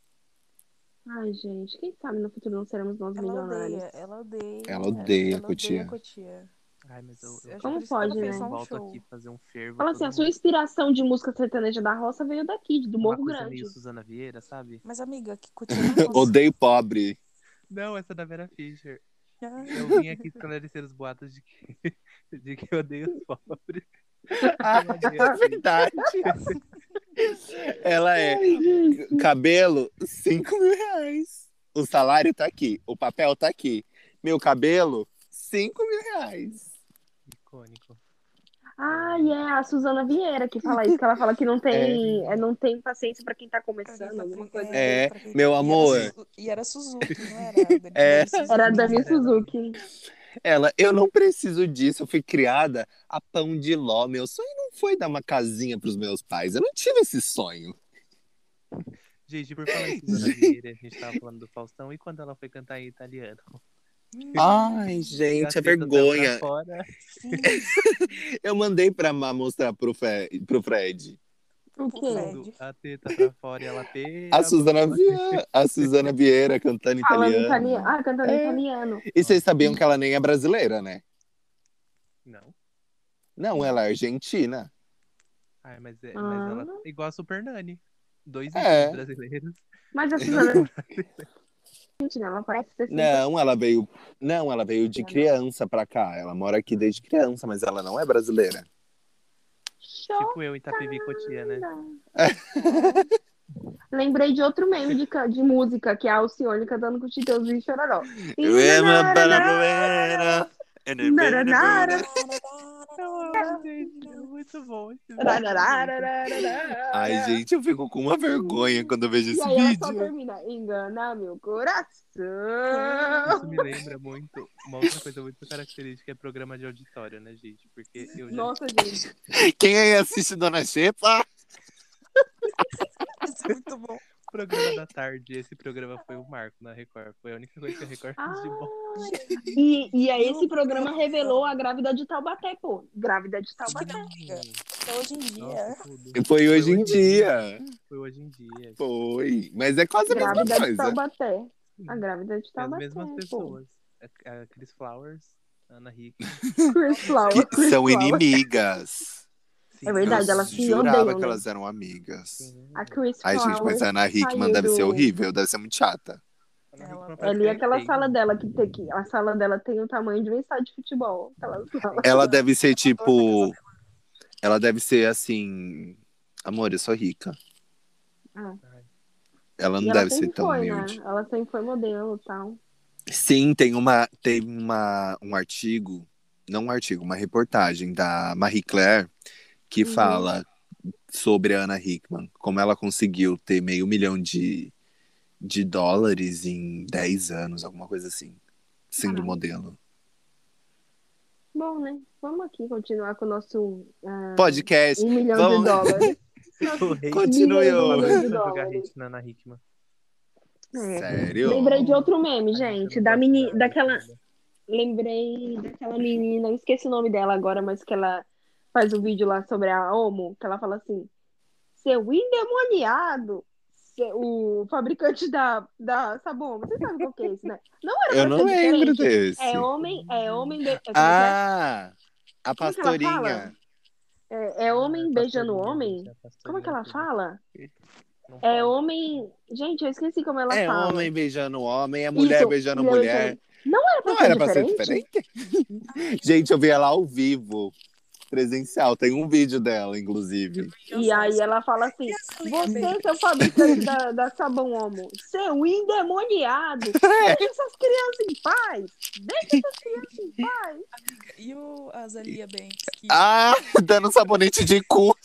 Ai, gente, quem sabe no futuro não seremos nós Ela milionários. odeia, ela odeia. Ela odeia ela Cotia. odeia Cotia. Ai, mas eu, eu Acho Como pode, né? um volto show. aqui fazer um fervo. Fala assim, todo a sua mundo- inspiração de música sertaneja da roça veio daqui, do Morro coisa Grande. meio Suzana Vieira, sabe? Mas, amiga, que Cotia gosta. Odeio pobre. Não, essa é da Vera Fischer. Eu vim aqui esclarecer os boatos de que, de que eu odeio os pobres. Ah, é verdade. Ela é cabelo, 5 mil reais. O salário tá aqui, o papel tá aqui. Meu cabelo, 5 mil reais. Icônico. Ah, e é a Suzana Vieira que fala isso, que ela fala que não tem, É. é, não tem paciência pra quem tá começando, tá alguma coisa. É, pra quem- meu amor. E era Suzuki, não era? Dani É. Suzuki. Era a Dani. Suzuki. Ela, eu não preciso disso, eu fui criada a pão de ló. Meu sonho não foi dar uma casinha pros meus pais, eu não tive esse sonho. Gente, por falar em Suzana Vieira, a gente tava falando do Faustão e quando ela foi cantar em italiano. Ai, a gente, é saiu pra vergonha. Eu mandei pra Má mostrar pro, Fe- pro Fred. O quê? A teta pra fora e ela pera. A Suzana Vieira, a Suzana Vieira cantando italiano. italiano. Ah, cantando É. italiano. E vocês sabiam que ela nem é brasileira, né? Não. Não, ela é argentina. Ai, mas, é, mas ela Ah. igual a Super Nani. Dois É. brasileiros. Mas a Suzana. Gente, né? Ela parece sido- Não, ela veio. Não, ela veio de criança pra cá. Ela mora aqui desde criança, mas ela não é brasileira. Show. Tipo eu em Itapevi Cotia, né? Lembrei de outro meme de, de música, que é a Alcione cantando com o Titeuzinho e Chororó. muito bom. esse vídeo. Ai, gente, eu fico com uma vergonha quando eu vejo E esse aí ela só vídeo. termina, engana meu coração. Isso me lembra muito. Uma outra coisa muito característica é programa de auditório, né, gente? Porque eu já. Nossa, gente. Quem aí assiste Dona Xepa? Isso é muito bom. Programa da tarde, esse programa foi o marco na Record. Foi a única coisa que a Record fez de bom. E, e aí esse programa revelou a grávida de Taubaté, pô. Grávida de Taubaté. Então, hoje em dia. Nossa. Foi hoje em dia. Foi hoje em dia. Foi. Mas é quase a mesma Grávida de coisa. Taubaté. A grávida de As Taubaté, mesmas pô. pessoas. A, a Chris Flowers, Ana Hick. Chris Flower. Que Chris são Flower. inimigas. É verdade, eu elas se jurava odeiam, que né? elas eram amigas. A Chris Ai, gente, mas a Ana Hickman deve ser do- horrível, deve ser muito chata. Ela- Ali é aquela sala dela que tem que. A sala dela tem o tamanho de um estádio de futebol. Sala. Ela deve ser tipo. Ela deve ser assim. Amor, eu sou rica. Ah. Ela não E ela deve ser tão foi, humilde. né? Ela sempre foi modelo e tal. Sim, tem uma tem uma, um artigo, não um artigo, uma reportagem da Marie Claire que Uhum. fala sobre a Ana Hickman, como ela conseguiu ter meio milhão de, de dólares em 10 anos, alguma coisa assim, sendo Caralho. modelo. Bom, né? Vamos aqui continuar com o nosso ah, Podcast. um milhão vamos- de dólares. Continue na Ana Hickman. É. Sério? Lembrei de outro meme, gente. Da meni... daquela. Lembrei daquela menina, eu esqueci o nome dela agora, mas que ela faz um vídeo lá sobre a Omo, que ela fala assim: seu endemoniado, seu- o fabricante da, da sabão. Você sabe qual que é isso, né? Não era Eu não lembro diferente. desse. É homem, é homem. be- é, que é? Ah, a pastorinha. É, é homem Ah, beijando homem? Como é que ela fala? É homem. Gente, eu esqueci como ela É fala. homem beijando homem, é mulher Isso, beijando mulher mulher. Não era pra Não ser era pra ser diferente? diferente? Gente, eu vi ela ao vivo, presencial. Tem um vídeo dela, inclusive. E aí ela fala assim: Você, seu fabricante da, da sabão homo, seu endemoniado, deixa essas crianças em paz! Deixa essas crianças em paz! E o Azalia Banks, que Ah, dando sabonete de cu.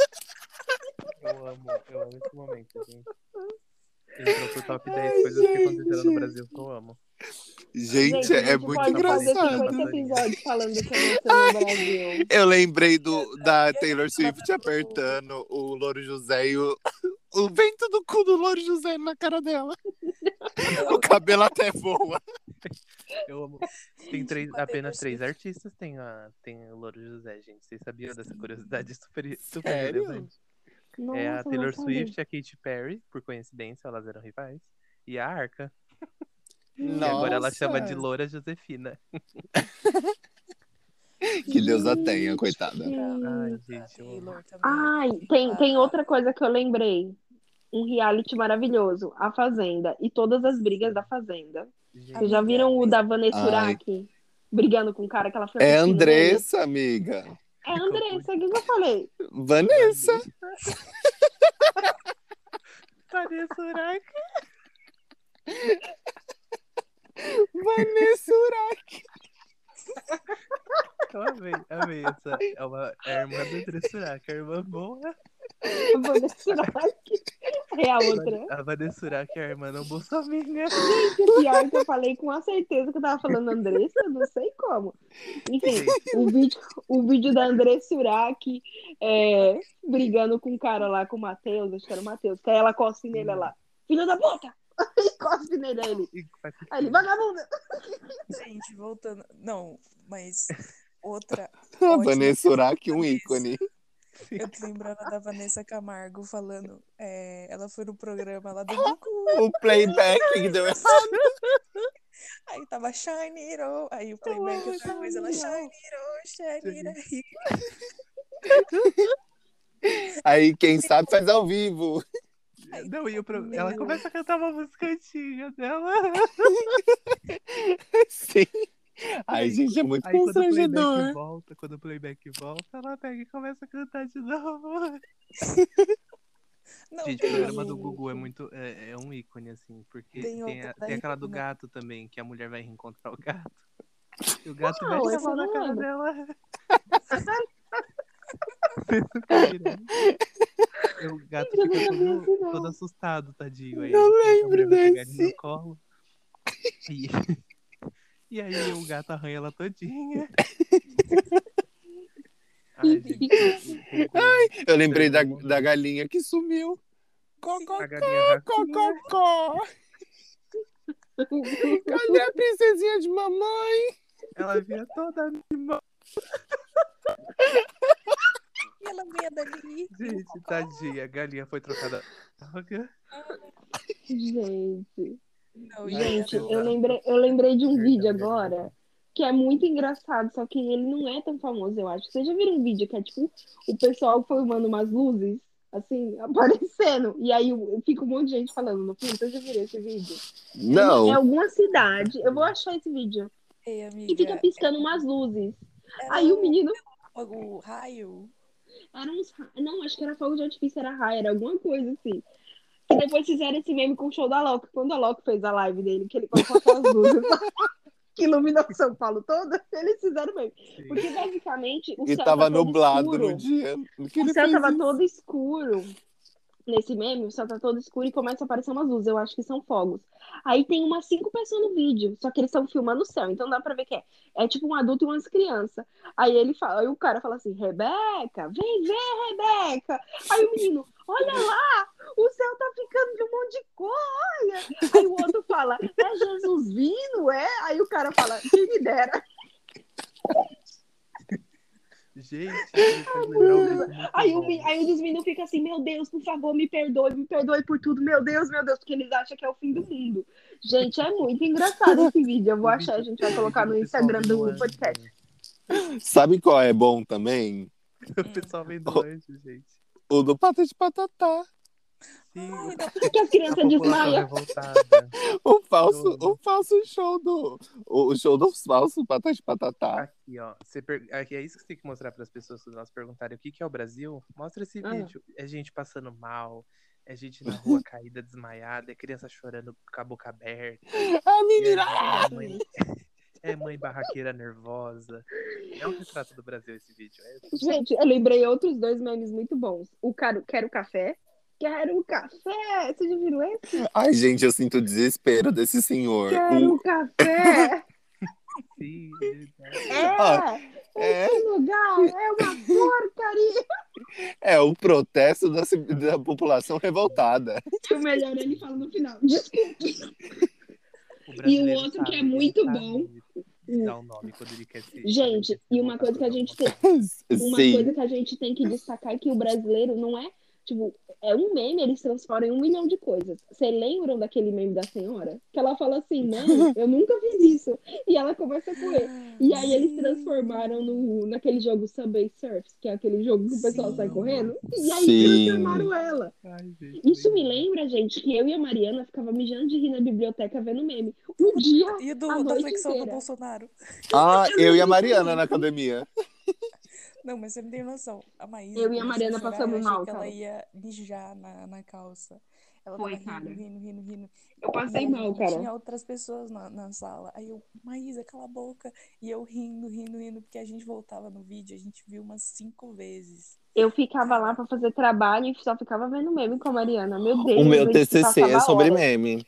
Eu amo, eu amo esse momento, gente. Entrou pro top 10 coisas que aconteceram no Brasil que eu amo. Gente, a é gente muito engraçado. 50 episódios falando do que aconteceu no Brasil. Eu lembrei do, da Taylor Swift apertando o Louro José e o, o vento do cu do Louro José na cara dela. O cabelo até voa. Eu amo. Tem três, apenas três artistas tem, a, tem o Louro José, gente. Vocês sabiam dessa curiosidade super, super Sério? Nossa, É a Taylor. Swift e a Katy Perry, por coincidência, elas eram rivais. E a Arca. E Nossa, agora ela chama de Loura Josefina. Que Deus a tenha, coitada. Ai, gente, eu também. Ai, tem, tem outra coisa que eu lembrei. Um reality maravilhoso, A Fazenda. E todas as brigas da Fazenda. Gente, Vocês já viram o da Vanessa. Urach? Brigando com o cara que ela foi É? Andressa, amiga. É Andressa, o que eu falei? Vanessa. Vanessa Urach. Vanessa Urach. Eu amei, amei essa. É, uma, é a irmã da Andressa Urach, a irmã boa. A Vanessa Urach. É a outra. A Vanessa Urach é a irmã não bolsominha. O pior é que eu falei com a certeza que eu tava falando Andressa, não sei como. Enfim, o vídeo, o vídeo da Andressa Urach é, brigando com o cara lá, com o Matheus, acho que era o Matheus, que aí ela cospe nele lá. Filho da puta! E cospe nele, aí ele. Faz Aí ele, vagabunda! Gente, voltando. Não, mas outra. A Vanessa Urach, um ícone. Eu tô lembrando da Vanessa Camargo falando. é, ela foi no programa lá do Gugu. O playback que deu errado. Aí tava Shiny Hero. Aí o playback outra coisa, ela Shiny Hero, Shiny Hero. Aí, quem sabe, faz ao vivo. Ai, Não, e o pro- meu ela começa a cantar uma música antiga dela. Sim. Ai, Aí, gente, é muito Aí quando o playback constrangedor. volta, quando o playback volta, ela pega e começa a cantar de novo. Não, Gente, o programa do Gugu é muito. É, é um ícone, assim, porque Tem tem, a- tem aquela do gato também, que a mulher vai reencontrar o gato. E o gato Essa mão eu na não cara lembro. dela. O gato Eu fica todo, não. todo assustado, tadinho. Aí mulher lembro desse. no colo. E, e aí o gato arranha ela todinha. Ai, gente, Gugu- Eu lembrei da, da galinha que sumiu. ratinha. Cococó. Cadê a princesinha de mamãe? Ela via toda animada. E ela veio dali. Gente, tadinha. A galinha foi trocada. Gente, Não, e gente, ela- eu lembrei, eu lembrei de um vídeo agora que é muito engraçado, só que ele não é tão famoso, eu acho. Vocês já viram um vídeo que é tipo o pessoal formando umas luzes, assim, aparecendo, e aí eu- fica um monte de gente falando no fundo. Vocês já viram esse vídeo? É Não. alguma cidade, eu vou achar esse vídeo, Ei, e amiga, fica piscando umas luzes. era Aí o menino o raio. Era uns. Não, acho que era fogo de artifício, era raio, era alguma coisa assim. E depois fizeram esse meme com o show da Loki. Quando a Loki fez a live dele, que ele colocou aquelas luzes que iluminou São Paulo toda, eles fizeram meme. Porque basicamente o E céu tava todo nublado escuro. no dia que O ele céu fez tava isso. todo escuro. Nesse meme, o céu tá todo escuro e começa a aparecer umas luzes. Eu acho que são fogos. Aí tem umas cinco pessoas no vídeo, só que eles estão filmando o céu, então dá pra ver que é. É tipo um adulto e umas crianças. Aí ele fala, aí o cara fala assim: Rebeca, vem ver, Rebeca. Aí o menino, olha lá, o céu tá ficando de um monte de cor, olha. Aí o outro fala, é Jesus vindo, é? Aí o cara fala, quem me dera. Gente, um Aí, o, aí um dos meninos fica assim, meu Deus, por favor, me perdoe, me perdoe por tudo, meu Deus, meu Deus, porque eles acham que é o fim do mundo. Gente, é muito engraçado esse vídeo. Eu vou achar, a gente vai colocar no Instagram do podcast. Sabe qual é bom também? O pessoal vem do anjo, gente. O do Pata de Patatá. Sim, Ai, Que a população desmaiam. revoltada. O falso, Do- o falso show do. O show dos falsos Pata de Patatá. Aqui, ó. Você per... aqui é isso que você tem que mostrar para as pessoas quando elas perguntarem o que, que é o Brasil. Mostra esse Ah. vídeo. É gente passando mal, é gente na rua caída, desmaiada, é criança chorando com a boca aberta. A menina. É, é mãe... é mãe barraqueira nervosa. É um retrato do Brasil esse vídeo. É... Gente, eu lembrei outros dois memes muito bons. O cara, quero café. Quero café. Vocês já viram esse? Ai, gente, eu sinto o desespero desse senhor. Quero O- café. Sim, é. Ah, é. Esse lugar é uma porcaria. É o protesto da, da população revoltada. E o melhor ele fala no final. Desculpa. O brasileiro outro que é muito bom. Dar o nome quando ele quer ser. Gente, e uma coisa que a gente tem, uma Sim. coisa que a gente tem que destacar é que o brasileiro não é, tipo, é um meme, eles transformam em um milhão de coisas. Vocês lembram daquele meme da senhora? Que ela fala assim, não, eu nunca fiz isso. E ela começa a correr. E aí eles transformaram no, naquele jogo Subway Surfs, que é aquele jogo que o pessoal Sim. sai correndo. E aí Sim. transformaram ela. Ai, gente, Isso me lembra, gente, que eu e a Mariana ficava mijando de rir na biblioteca vendo meme. Um dia, E do, A da noite flexão do inteira. Bolsonaro. Ah, eu e a Mariana na academia. Não, mas você não tem noção. A Maísa. Eu e a Mariana chorar, passamos mal, que ela ia mijar na, na calça. Ela Foi, tava cara. rindo, rindo, rindo, rindo. eu passei E mal, cara. Tinha outras pessoas na, na sala. Aí eu, Maísa, cala a boca. E eu rindo, rindo, rindo, porque a gente voltava no vídeo, a gente viu umas cinco vezes. Eu ficava lá pra fazer trabalho e só ficava vendo meme com a Mariana. Meu Deus. O meu TCC é sobre horas. meme.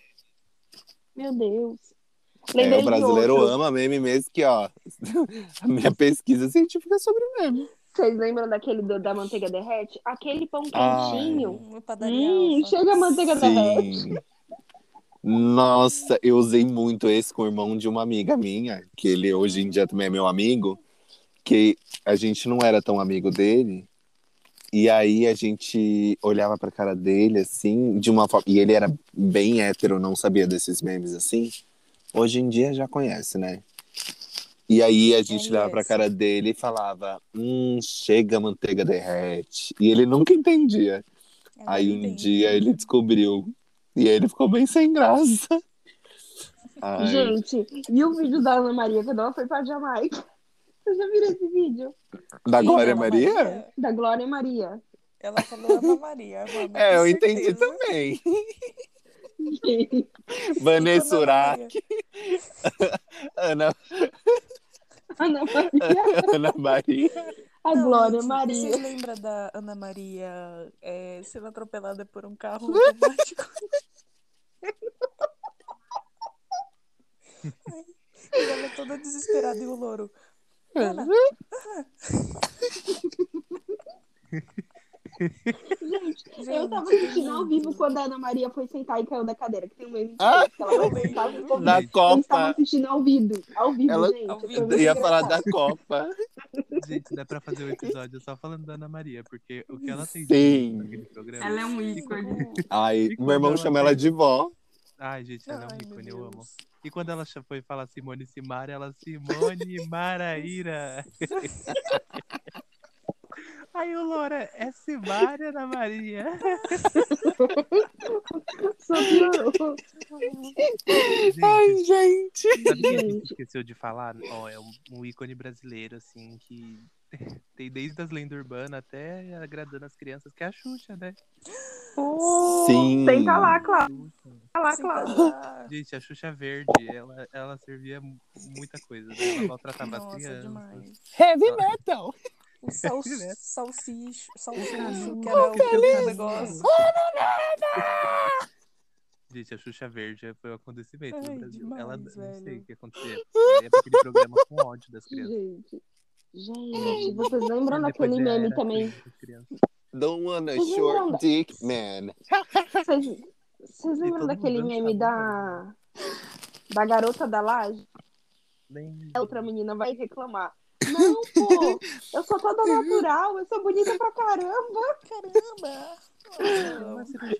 Meu Deus. É, Lembrei o de brasileiro ama meme mesmo que, ó. A minha pesquisa científica é sobre meme. Vocês lembram daquele do- da manteiga derrete? Aquele pão quentinho. Hum, chega a manteiga derrete. Sim. Nossa, eu usei muito esse com o irmão de uma amiga minha, que ele hoje em dia também é meu amigo, que a gente não era tão amigo dele. E aí a gente olhava pra cara dele assim, de uma forma. E ele era bem hétero, não sabia desses memes assim. Hoje em dia já conhece, né? E aí a gente olhava pra Conhece. cara dele e falava: Hum, chega, a manteiga derrete. E ele nunca entendia. Agora Aí um entendi. dia ele descobriu. E aí ele ficou bem sem graça. Ai, Gente, e o vídeo da Ana Maria quando ela foi pra Jamaica? Você já viram esse vídeo? da? Glória Ana Maria? Da Glória Maria. Ela falou Ana Maria. mano, É, eu com entendi certeza. também. Vanessa a Ana Urach, Ana, Ana Maria. Ana Maria. A Não, Glória gente, Maria. Vocês lembram da Ana Maria é, sendo atropelada por um carro automático? E ela toda desesperada e o louro. Ana, Gente, eu tava assistindo ao vivo quando a Ana Maria foi sentar e caiu da cadeira, que tem um meme Ah, que ela vai eu sentar Da Eles estavam Copa. assistindo ao vivo. Ao vivo, Ela- gente. Ao vivo. Ia falar da Copa. Gente, dá pra fazer um episódio só falando da Ana Maria, porque o que ela tem Sim. naquele programa. Ela é um ícone. o- Ai, meu irmão chama ela de vó. Ai, gente, ela é um ícone, eu amo. E quando ela foi falar Simone Simara, ela Simone Maraíra. Aí o Loura, é Simara Ana Maria. Só piorou. Ai, Gente, gente. sabe quem a gente Gente. esqueceu de falar? Ó, é um, um ícone brasileiro, assim, que tem desde as lendas urbanas até agradando as crianças, que é a Xuxa, né? Sim. Senta lá, Cláudia. Lá, Cláudia. Gente, a Xuxa Verde, ela, ela servia mu- muita coisa, né? Ela maltratava as Nossa, crianças. demais. Heavy metal. O sal, né? salsicho, que era o feliz. negócio. Gente, a Xuxa Verde foi um acontecimento Ai, no Brasil. demais, ela não sei velho. o que acontecia. Pra aquele programa com ódio das crianças. Gente. Gente, vocês lembram daquele meme também? Don't wanna Vocês lembram short da- dick man. Vocês, vocês lembram daquele meme da, da garota da laje? Nem- A outra menina vai reclamar. Não, pô, eu sou toda natural, eu sou bonita pra caramba. Caramba!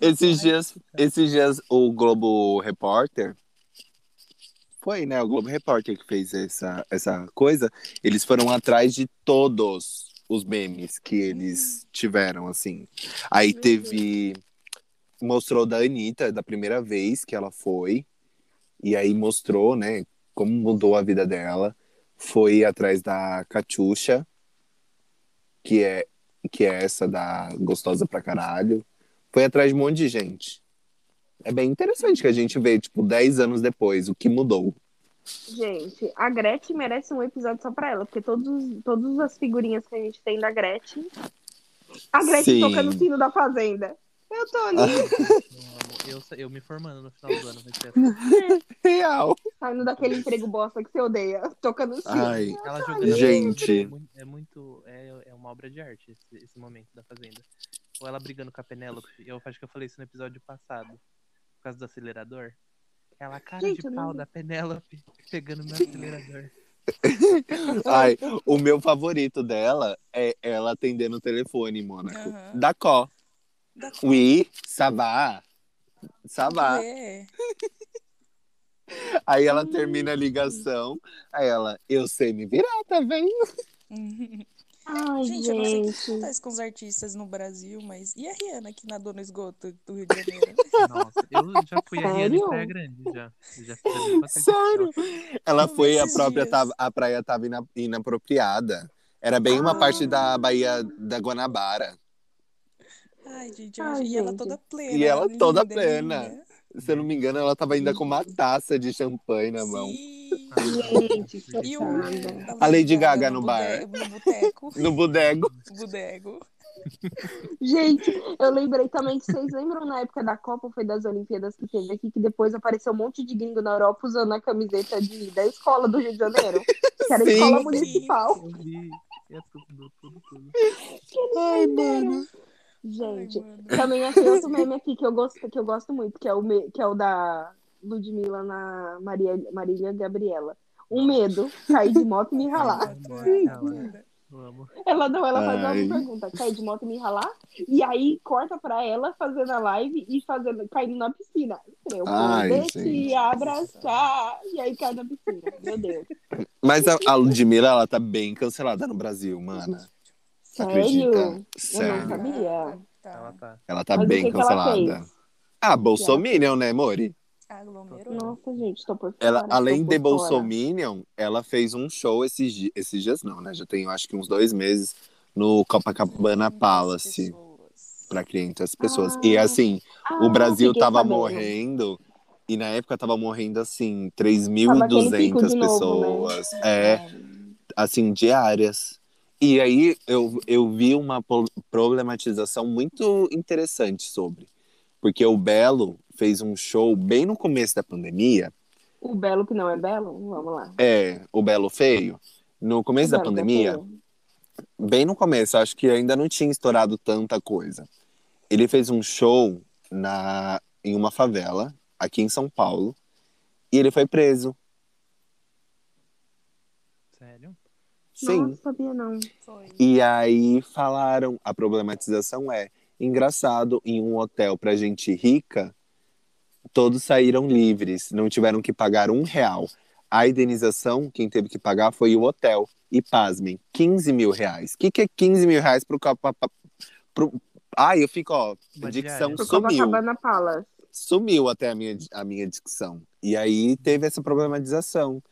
Esses plástica. dias, esses dias o Globo Repórter foi, né? O Globo Repórter que fez essa, essa coisa. Eles foram atrás de todos os memes que eles tiveram, assim. Aí teve. Mostrou da Anitta, da primeira vez que ela foi. E aí mostrou, né? Como mudou a vida dela. Foi atrás da Catiuxa, que é, que é essa da Gostosa pra Caralho. Foi atrás de um monte de gente. É bem interessante que a gente vê, tipo, 10 anos depois, o que mudou. Gente, a Gretchen merece um episódio só pra ela, porque todos, todas as figurinhas que a gente tem da Gretchen. A Gretchen Sim. tocando o sino da fazenda. Eu tô ali, Eu. Eu, me formando no final do ano vai ser assim. Real. saindo daquele emprego bosta que você odeia, tocando. Ai, Ela jogando Gente. É muito, é, muito é, é uma obra de arte esse, esse momento da Fazenda. Ou ela brigando com a Penélope. Eu acho que eu falei isso no episódio passado. Por causa do acelerador. Ela, cara Gente, de pau não- da Penélope pegando no acelerador. ai, o meu favorito dela é ela atendendo o telefone, Mônaco. Aham. Da Có. Da Oui, ça va. Va. É. Aí ela termina a ligação. Aí ela, eu sei me virar, tá vendo? Ai, Gente, eu não sei o que gente. acontece com os artistas no Brasil, mas. E a Rihanna que nadou no esgoto do Rio de Janeiro? Nossa, eu já fui a Rihanna em Sério? Praia Grande, já. Eu já. Sério? Ela foi, a própria, tava, a praia tava ina- inapropriada. Era bem uma Ah. parte da Baía da Guanabara. Ai, gente, eu Ai, e ela gente. toda plena. E ela toda linda, plena. linda. Se eu não me engano, ela tava ainda com uma taça de champanhe na mão. Sim. Gente, E o. A Lady Gaga no bar. bude- No boteco. No bodego. Bodego. Gente, eu lembrei também que vocês lembram na época da Copa, foi das Olimpíadas que teve aqui, que depois apareceu um monte de gringo na Europa usando a camiseta de, da escola do Rio de Janeiro, que era a Sim. escola Sim. municipal. É tudo. Ai, mano. Gente, Ai, também achei outro meme aqui que eu gosto, que eu gosto muito, que é o, me- que é o da Ludmilla na Maria, Marília Gabriela. Um medo, cair de moto e me ralar. Ela- não, ela faz Ai. uma pergunta, cair de moto e me ralar? E aí corta pra ela fazendo a live e fazendo, caindo na piscina. Eu poder te abraçar. E aí cai na piscina. Meu Deus. Mas a, a Ludmilla, ela tá bem cancelada no Brasil, mana. Sério? Acredita? Eu não Sério. sabia. Ela Tá. tá. Ela tá Mas o bem que que ela cancelada. fez? Ah, Bolsominion, né, Mori? Aglomerou. Nossa, gente, tô por fora. Ela, além por de fora. Bolsominion, ela fez um show esses, esses dias, não, né? Já tem, eu acho que uns dois meses, no Copacabana 500 Palace, pessoas. pra 500 pessoas. E Ah, assim, Ah, o Brasil tava sabendo. morrendo, e na época tava morrendo, assim, Tava aquele pico 3.200 de novo, né? pessoas. É, assim, diárias. E aí eu, eu vi uma problematização muito interessante sobre. Porque o Belo fez um show bem no começo da pandemia. O belo que não é belo? Vamos lá. É, o Belo Feio. No começo da é pandemia, bem no começo, acho que ainda não tinha estourado tanta coisa. Ele fez um show na, em uma favela, aqui em São Paulo, e ele foi preso. Sério? Sim. Não sabia não. Foi. E aí falaram, a problematização é, engraçado, em um hotel pra gente rica, todos saíram livres, não tiveram que pagar um real. A indenização, quem teve que pagar foi o hotel. E pasmem, 15 mil reais. O que, que é 15 mil reais pro... Copa- pro... Ai, eu fico, ó, Uma dicção. Por sumiu. Copacabana Palace. Sumiu até a minha, a minha dicção. E aí teve essa problematização.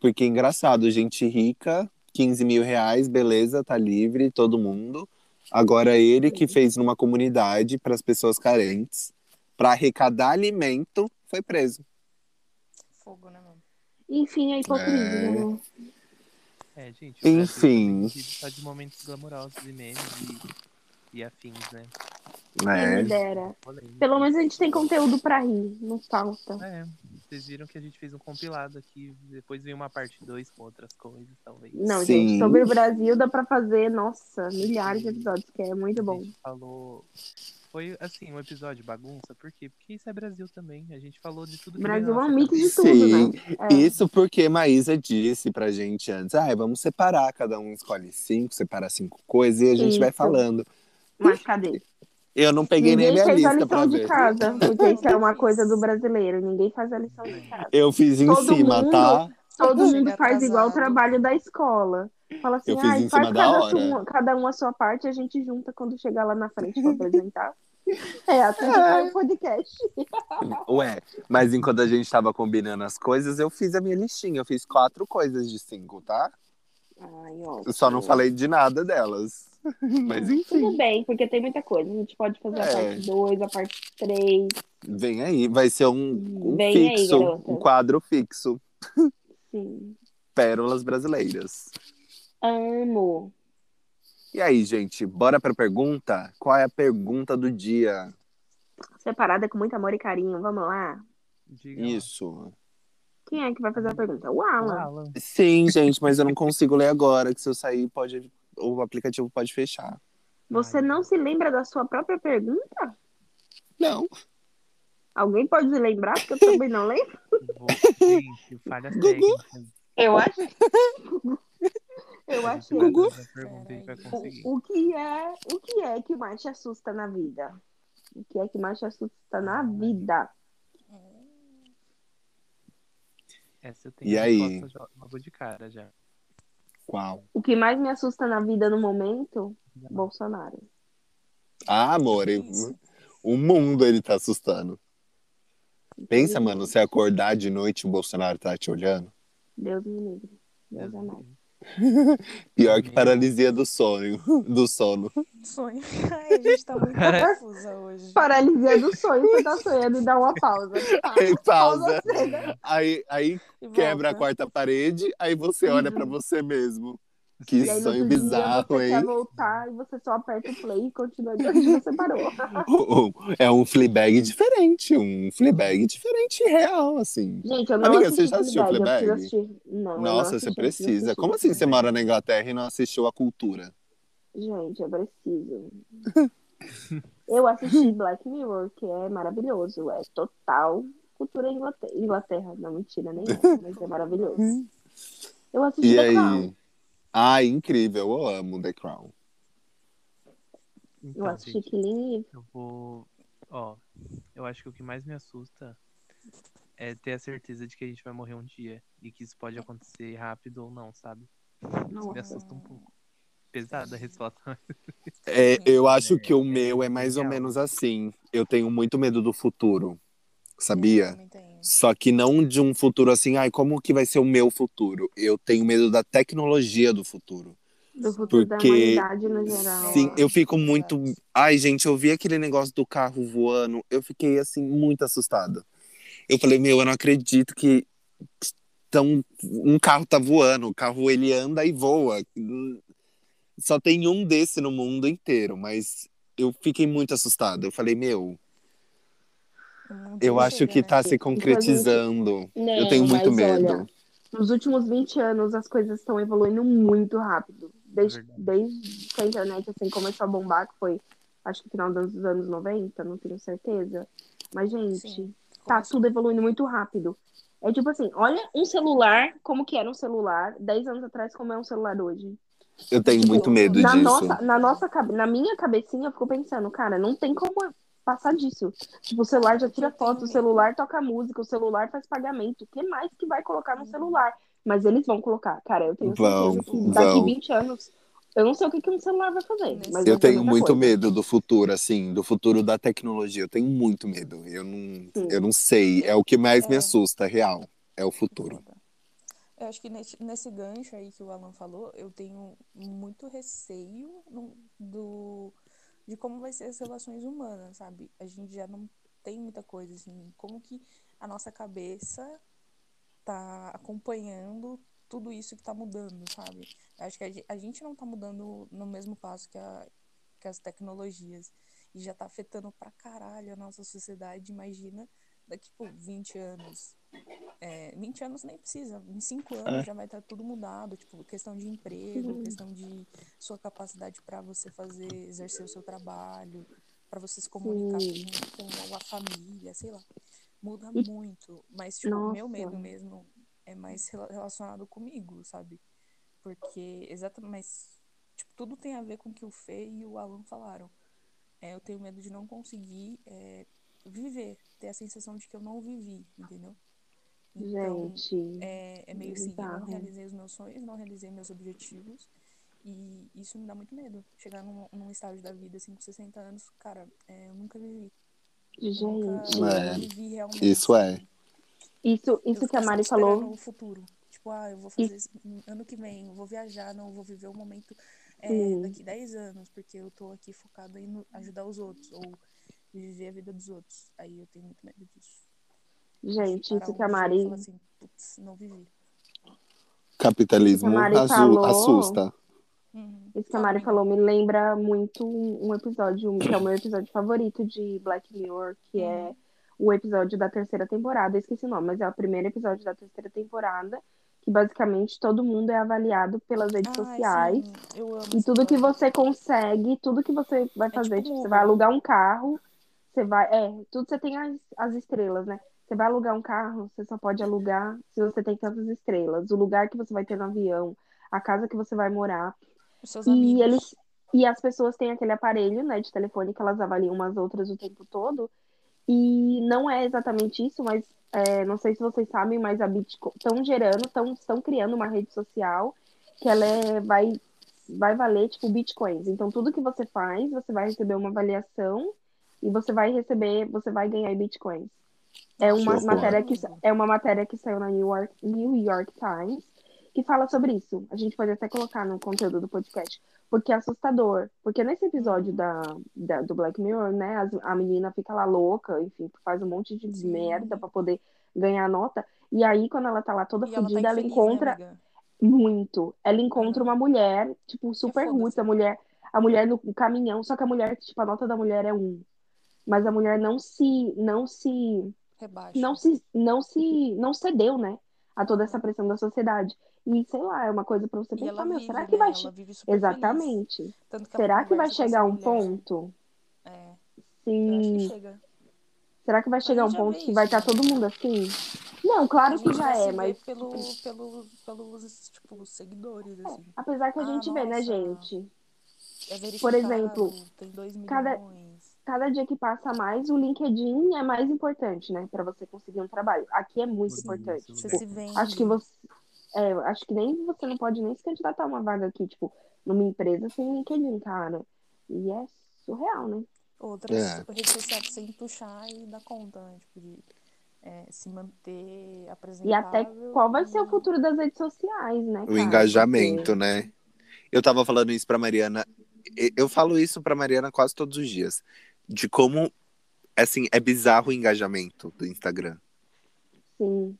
Porque, engraçado, gente rica, 15 mil reais, beleza, tá livre, todo mundo. Agora ele que fez numa comunidade para as pessoas carentes, para arrecadar alimento, foi preso. Fogo, né, mano? Enfim, a hipocrisia, É. né? É, gente. Enfim. Só de momentos glamourosos e memes e, e afins, né? Quem me É. dera. Pelo menos a gente tem conteúdo pra rir, não falta. É, vocês viram que a gente fez um compilado aqui, depois veio uma parte 2 com outras coisas, talvez. Não, Sim. gente, sobre o Brasil dá pra fazer, nossa, milhares de episódios, que é muito A bom. gente falou. Foi assim, um episódio bagunça, por quê? Porque isso é Brasil também. A gente falou de tudo que Brasil é um mix de tudo, Sim, né? É. Isso porque Maísa disse pra gente antes, ah, vamos separar, cada um escolhe cinco, separar cinco coisas e a gente vai Isso. falando. Mas cadê? Eu não peguei nem a Ninguém minha fez a lista pra lição de ver. casa, porque isso é uma coisa do brasileiro. Ninguém faz a lição de casa. Eu fiz em Todo cima, mundo- tá? Todo mundo faz igual o trabalho da escola. Fala assim, em faz cada, hora." um, cada um a sua parte, a gente junta quando chegar lá na frente pra apresentar. É, apresentar o podcast. Ué, mas enquanto a gente tava combinando as coisas, eu fiz a minha listinha. Eu fiz quatro coisas de cinco, tá? Ai, ó. Eu só não falei de nada delas. Mas enfim, Tudo bem, porque tem muita coisa. A gente pode fazer a É. parte 2, a parte 3. vem aí. Vai ser um, um Vem aí, fixo, garota. um quadro fixo. Sim. Pérolas brasileiras. Amo. E aí, gente, bora pra pergunta? Qual é a pergunta do dia? Separada com muito amor e carinho. Vamos lá? Diga lá. Isso. Quem é que vai fazer a pergunta? O O Alan. Alan. Sim, gente, mas eu não consigo ler agora, que se eu sair, pode, o aplicativo pode fechar. Você Ai, não se lembra da sua própria pergunta? Não. Alguém pode se lembrar? Porque eu também não lembro. Gente, técnicas. Eu acho. Eu A achei. gente vai fazer a pergunta, a gente vai conseguir. O, o que é, o que é que mais te assusta na vida? O que é que mais te assusta na vida? Essa eu tenho E a aí? logo de cara já. Qual? O que mais me assusta na vida no momento? Bolsonaro. Ah, amor, eu- o mundo ele tá assustando. Pensa, mano, você acordar de noite e o Bolsonaro tá te olhando. Deus me livre. Deus é mais. Pior que paralisia do sonho, do sono. Sonho. Ai, a gente tá muito Cara- confusa hoje. Paralisia do sonho. Você tá sonhando e dá uma pausa. Tá. Aí pausa. cena. Aí, aí quebra a volta. quarta parede, aí você olha pra você mesmo. Que sonho bizarro, você quer hein? voltar e você só aperta o play e continua de onde você parou. É um Fleabag diferente, um Fleabag diferente e real, assim. Gente, eu não Amiga, você já assistiu Fleabag, eu Fleabag? assistir. Não, Nossa, assisti, você precisa. Como assim você mora na Inglaterra e não assistiu a cultura? Gente, eu preciso. eu assisti Black Mirror, que é maravilhoso. É total cultura Inglaterra. Inglaterra. Não, mentira, nem é, mas é maravilhoso. Eu assisti E aí? Ai, incrível, eu amo The Crown. Eu Então, assisti gente, Killing Eve. eu vou. Ó, eu acho que o que mais me assusta é ter a certeza de que a gente vai morrer um dia. E que isso pode acontecer rápido ou não, sabe? Isso me assusta um pouco. Pesada a resposta. É, Sim. eu acho que o É, meu é mais ou menos assim. Eu tenho muito medo do futuro, Eu sabia? também tenho. Só que não de um futuro assim, ai, como que vai ser o meu futuro? Eu tenho medo da tecnologia do futuro. Do futuro Porque- da humanidade no geral. Sim, eu fico Exato. muito. Ai, gente, eu vi aquele negócio do carro voando, eu fiquei assim, muito assustada. Eu falei, meu, eu não acredito que tão... um carro tá voando, o carro ele anda e voa. Só tem um desse no mundo inteiro, mas eu fiquei muito assustada. Eu falei, meu, Dia eu acho chega, que né? tá se concretizando. Eu tenho muito mas medo. olha, nos últimos 20 anos as coisas estão evoluindo muito rápido. Desde, Verdade. desde que a internet assim, começou a bombar, que foi acho que final dos anos 90, não tenho certeza. Mas, gente, Sim. tá tudo evoluindo muito rápido. É tipo assim, olha um celular, como que era um celular 10 anos atrás, como é um celular hoje. Eu tenho Tipo, muito medo na disso. nossa, na nossa na minha cabecinha, eu fico pensando, cara, não tem como passar disso. Tipo, o celular já tira foto, o celular toca música, o celular faz pagamento. O que mais que vai colocar no celular? Mas eles vão colocar, cara, eu tenho Vão, certeza que daqui vão. 20 anos, eu não sei o que, que um celular vai fazer. Mas Eu tenho muito coisa. medo do futuro, assim, do futuro da tecnologia. Eu tenho muito medo. Eu não, Sim. eu não sei. É o que mais me É. assusta, real. É o futuro. Eu acho que nesse, nesse gancho aí que o Alan falou, eu tenho muito receio no- do, de como vai ser as relações humanas, sabe? A gente já não tem muita coisa, assim, como que a nossa cabeça tá acompanhando tudo isso que tá mudando, sabe? Acho que a ge- a gente não tá mudando no mesmo passo que, a, que as tecnologias. E já tá afetando pra caralho a nossa sociedade. Imagina daqui por 20 anos. É, 20 anos nem precisa, em 5 anos É. já vai estar tudo mudado, tipo, questão de emprego, Sim. questão de sua capacidade para você fazer, exercer o seu trabalho, para você se comunicar Sim. com, com a família, sei lá. Muda muito, mas tipo, o meu Nossa. medo mesmo é mais rela- relacionado comigo, sabe? Porque exatamente, mas tipo, tudo tem a ver com o que o Fê e o Alan falaram. É, eu tenho medo de não conseguir é, viver, ter a sensação de que eu não vivi, entendeu? Então, Gente, é, é meio assim, eu não realizei os meus sonhos, não realizei meus objetivos. E isso me dá muito medo. Chegar num, num estágio da vida, assim, com 60 anos, cara, é, eu nunca vivi. Eu nunca gente. É, vivi realmente. isso é. sabe? Isso, Eu isso que a Mari falou. o futuro. Tipo, ah, eu vou fazer isso ano que vem, eu vou viajar, não, eu vou viver o momento é, daqui 10 anos, porque eu tô aqui focada em no- ajudar os outros, ou viver a vida dos outros. Aí eu tenho muito medo disso. Gente, isso que a Mari. assim, putz, não vivi. Capitalismo Mari falou. assusta. Uhum. Isso que a Mari amiga. falou me lembra muito um episódio, que é o meu episódio favorito de Black Mirror, que é Uhum. o episódio da terceira temporada. Eu esqueci o nome, mas é o primeiro episódio da terceira temporada, que basicamente todo mundo é avaliado pelas redes Ai, sociais. sim, eu amo E tudo que você consegue, tudo que você vai fazer, tipo tipo, você vai alugar um carro, você vai. É, tudo você tem as, as estrelas, né? Você vai alugar um carro, você só pode alugar se você tem tantas estrelas. O lugar que você vai ter no avião, a casa que você vai morar. Os seus E amigos. eles e as pessoas têm aquele aparelho, né, de telefone que elas avaliam umas outras o tempo todo. E não é exatamente isso, mas é, não sei se vocês sabem, mas a Bitcoin estão gerando, estão criando uma rede social que ela é, vai vai valer tipo bitcoins. Então tudo que você faz, você vai receber uma avaliação e você vai receber, você vai ganhar bitcoins. É uma matéria que é uma matéria que saiu na New York, New York Times que fala sobre isso. A gente pode até colocar no conteúdo do podcast, porque é assustador. Porque nesse episódio Uhum. da, da- do Black Mirror, né, as- a menina fica lá louca, enfim, faz um monte de Sim. merda pra poder ganhar nota. E aí, quando ela tá lá toda E ela tá fodida, ela infeliz, encontra né, amiga? muito. Ela encontra Aham. uma mulher, tipo, super foda-se. roots, a mulher, a mulher no caminhão, só que a mulher, tipo, a nota da mulher é um. Mas a mulher não se, não se, Rebaixa. não se, não se, não cedeu, né, a toda essa pressão da sociedade. E sei lá, é uma coisa pra você pensar, meu, vive, será né? que vai. Exatamente. Que ela Será que vai chegar um mulher. ponto? É, Sim. que chega. Será que vai chegar um ponto que vai estar né? todo mundo assim? Não, claro que já é, mas pelo, pelo, pelos, tipo, seguidores, assim. apesar que a Ah, gente vê, né, nossa, gente? É Por exemplo, tem 2 cada-. Cada dia que passa mais, o LinkedIn é mais importante, né? Pra você conseguir um trabalho. Aqui é muito Sim, importante. Você Tipo, se vende. acho que você. É, acho que nem você não pode nem se candidatar a uma vaga aqui, tipo, numa empresa sem LinkedIn, cara. E é surreal, né? Outras É. redes sociais pra você puxar e dar conta, né? Tipo, de é, se manter E apresentável. até qual vai ser o e- futuro das redes sociais, né? O cara? engajamento, Porque- né? Eu tava falando isso pra Mariana. e- Eu falo isso pra Mariana quase todos os dias. De como, assim, é bizarro o engajamento do Instagram. Sim.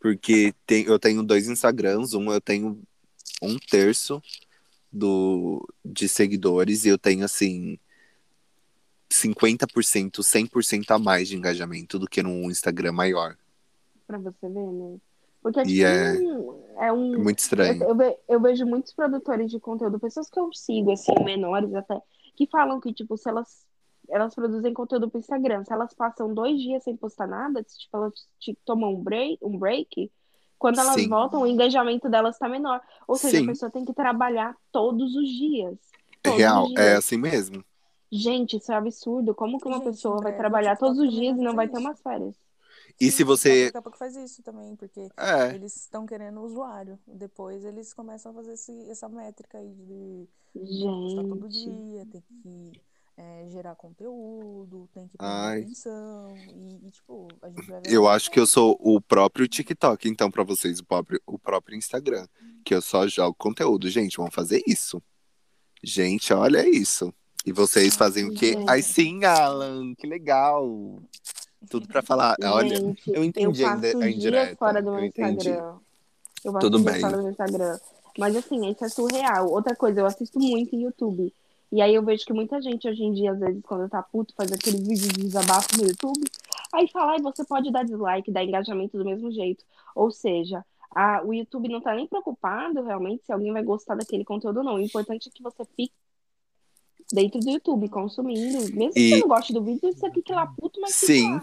Porque tem, eu tenho dois Instagrams, um eu tenho um terço do, de seguidores e eu tenho assim 50%, 100% a mais de engajamento do que num Instagram maior. Pra você ver, né? Porque E tipo, é- um- é um. É muito estranho. eu, eu vejo muitos produtores de conteúdo, pessoas que eu sigo, assim, menores até, que falam que, tipo, se elas, elas produzem conteúdo pro Instagram, se elas passam dois dias sem postar nada, se, tipo, elas tipo, tomam um break, um break, quando elas Sim. voltam, o engajamento delas tá menor. Ou seja, Sim. a pessoa tem que trabalhar todos os dias. Todos Real, os dias. é assim mesmo. Gente, isso é absurdo. Como que uma Gente, pessoa vai o trabalhar todos os dias e não vai ter umas férias? E Sim, se você- Daqui a pouco faz isso também, porque É, eles estão querendo o usuário. Depois eles começam a fazer esse- essa métrica aí de tem que postar todo Gente. dia, tem que é, gerar conteúdo, tem que prestar atenção. E, e, tipo, a gente vai ver. eu acho que eu sou o próprio TikTok, então, pra vocês, o próprio, o próprio Instagram. Que eu só jogo conteúdo. Gente, vamos fazer isso. Gente, olha isso. E vocês fazem o quê? Ai, sim, Alan, que legal. Tudo pra falar. Olha, Gente, eu entendi a passo a dias indireta, fora do meu eu entendi. Instagram. Eu passo Tudo bem. fora do meu Instagram. Mas assim, isso é surreal. Outra coisa, eu assisto muito em YouTube. E aí eu vejo que muita gente hoje em dia, às vezes, quando tá puto, faz aquele vídeo de desabafo no YouTube. Aí fala, ai, você pode dar dislike, dar engajamento do mesmo jeito. Ou seja, a- o YouTube não tá nem preocupado realmente se alguém vai gostar daquele conteúdo ou não. O importante é que você fique dentro do YouTube, consumindo. Mesmo E- que você não goste do vídeo, você fique lá puto, mas Sim.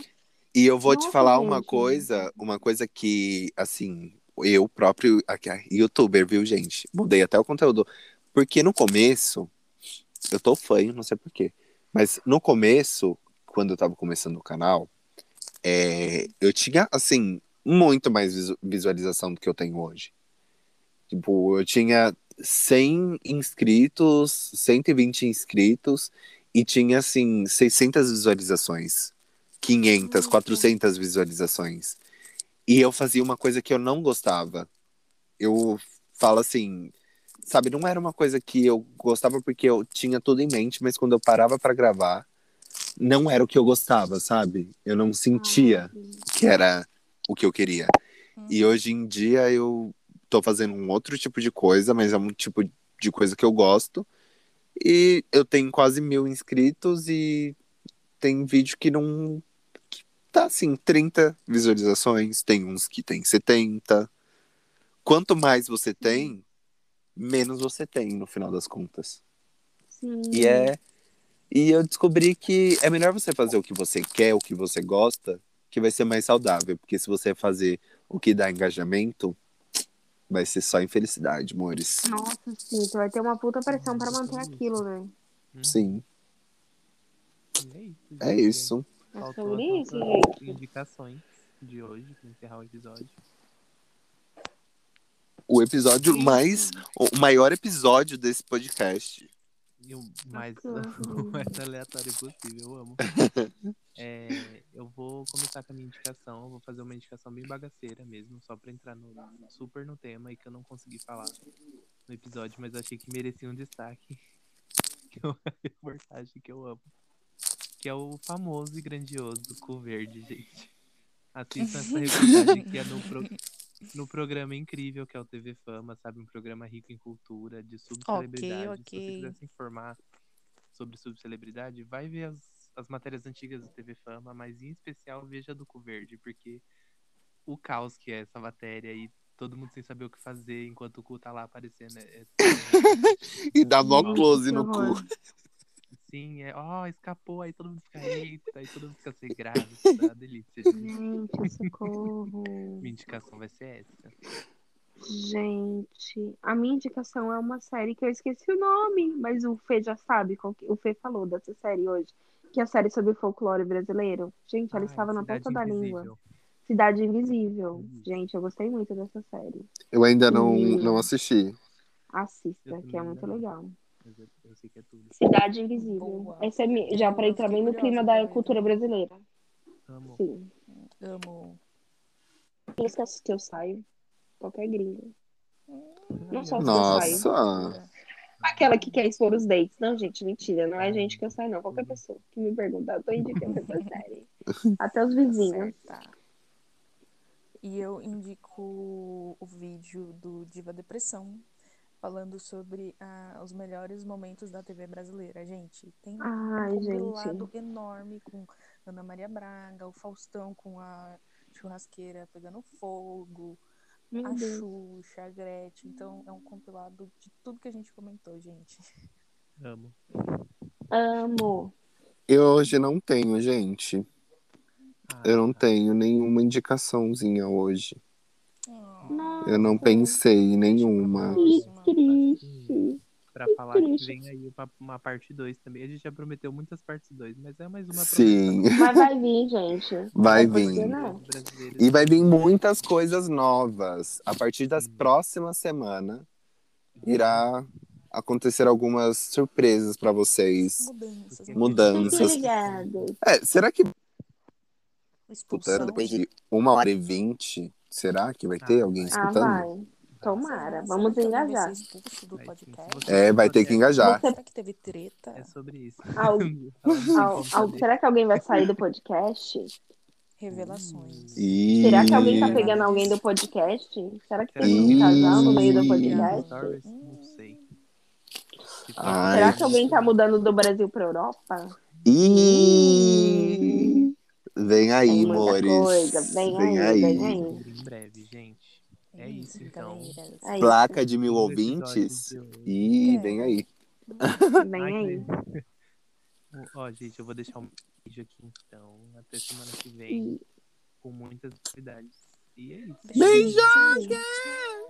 E eu vou te Nossa, falar uma gente. coisa, uma coisa que, assim, eu próprio, aqui, youtuber, viu, gente? Mudei até o conteúdo. Porque no começo, eu tô fã, não sei porquê. Mas no começo, quando eu tava começando o canal, é, eu tinha, assim, muito mais visu- visualização do que eu tenho hoje. Tipo, eu tinha 100 inscritos, 120 inscritos e tinha, assim, 600 visualizações. 500, Nossa. 400 visualizações. E eu fazia uma coisa que eu não gostava. Eu falo assim, sabe, não era uma coisa que eu gostava porque eu tinha tudo em mente, mas quando eu parava pra gravar, não era o que eu gostava, sabe? Eu não sentia que era o que eu queria. E hoje em dia eu tô fazendo um outro tipo de coisa, mas é um tipo de coisa que eu gosto. E eu tenho quase mil inscritos e tem vídeo que não. que tá assim, 30 visualizações, tem uns que tem 70. Quanto mais você tem, menos você tem no final das contas. Sim. E é. E eu descobri que é melhor você fazer o que você quer, o que você gosta, que vai ser mais saudável. Porque se você fazer o que dá engajamento, vai ser só infelicidade, amores. Nossa, sim, você vai ter uma puta pressão pra manter aquilo, né? Sim, E é isso. é sobre isso, gente. indicações de hoje, pra encerrar o episódio. O episódio Sim, mais. O maior episódio desse podcast. E o mais, Bacana. o mais aleatório possível, eu amo. É, eu vou começar com a minha indicação. Eu vou fazer uma indicação bem bagaceira mesmo, só pra entrar no, super no tema e que eu não consegui falar no episódio, mas achei que merecia um destaque. Que é uma reportagem que eu amo. Que é o famoso e grandioso Cu Verde, gente. Assistam essa reportagem que é no, pro- no programa incrível que é o TV Fama, sabe? Um programa rico em cultura, de subcelebridade. Se ok. você quiser se informar sobre subcelebridade, vai ver as, as matérias antigas do TV Fama, mas em especial veja a do Cu Verde, porque o caos que é essa matéria e todo mundo sem saber o que fazer enquanto o cu tá lá aparecendo. É, é- E dá mó close que no cu. Horror. sim, é, ó, escapou, aí todo mundo fica, eita, aí todo mundo fica sem graça. Tá? Delícia. gente. Gente, socorro. Minha indicação vai ser essa. Gente, a minha indicação é uma série que eu esqueci o nome, mas o Fê já sabe, qual que- o Fê falou dessa série hoje, que é a série sobre o folclore brasileiro. Gente, ela Ai, estava na ponta da língua. Cidade Invisível. Uhum. Gente, eu gostei muito dessa série. Eu ainda não, Sim. não assisti. Assista, que é muito legal. Eu, sei que é tudo. Cidade Invisível. Boa. Essa é já pra Eu entrar bem no clima da cultura brasileira. Amo. Sim. Amo. Músicas que eu saio. Qualquer gringa. Não só os Nossa. que eu saio. Aquela que quer expor os dates. Não, gente, mentira. Não é gente que eu saio, não. Qualquer pessoa que me perguntar, eu tô indicando essa série. Até os vizinhos. Certa. E eu indico o vídeo do Diva Depressão, falando sobre ah, os melhores momentos da TV brasileira. Gente, tem Ai, um gente. compilado enorme com Ana Maria Braga, o Faustão com a churrasqueira pegando fogo, Meu a Deus. Xuxa, a Gretchen. Então é um compilado de tudo que a gente comentou, gente. Amo. Amo. Eu hoje não tenho, gente. Ah, Eu não tá. tenho nenhuma indicaçãozinha hoje. Nossa. Eu não pensei em nenhuma. Pra falar que vem aí uma, uma parte 2 também. A gente já prometeu muitas partes 2, mas é mais uma Sim, Mas vai vir, gente. vai vir. brasileiras. E vai vir muitas coisas novas. A partir das próximas semanas, irá acontecer algumas surpresas pra vocês. Mudanças. Mudanças. Ligados. É, será que Expulsão. escutando depois de uma hora e vinte, será que vai ter Ah, alguém Ah, escutando? vai. Tomara. Será Vamos vai engajar. É, vai ter que engajar. Será que teve treta? É sobre isso. Será que alguém vai sair do podcast? Revelações. E... Será que alguém tá pegando alguém do podcast? Será que tem que- um casal no meio do podcast? Não sei. Ai. Será que alguém tá mudando do Brasil pra Europa? E... Vem aí, amores. coisa. Vem aí, vem aí. Em breve, gente. É isso, então. É isso. Placa de mil ouvintes. E É. vem aí. Vem aí. Ó, gente, eu vou deixar um vídeo aqui então. Até semana que vem. E- Com muitas novidades. E é isso. Beijo!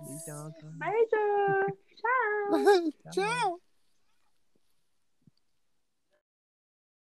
Beijão. Beijo! Tchau! Tchau.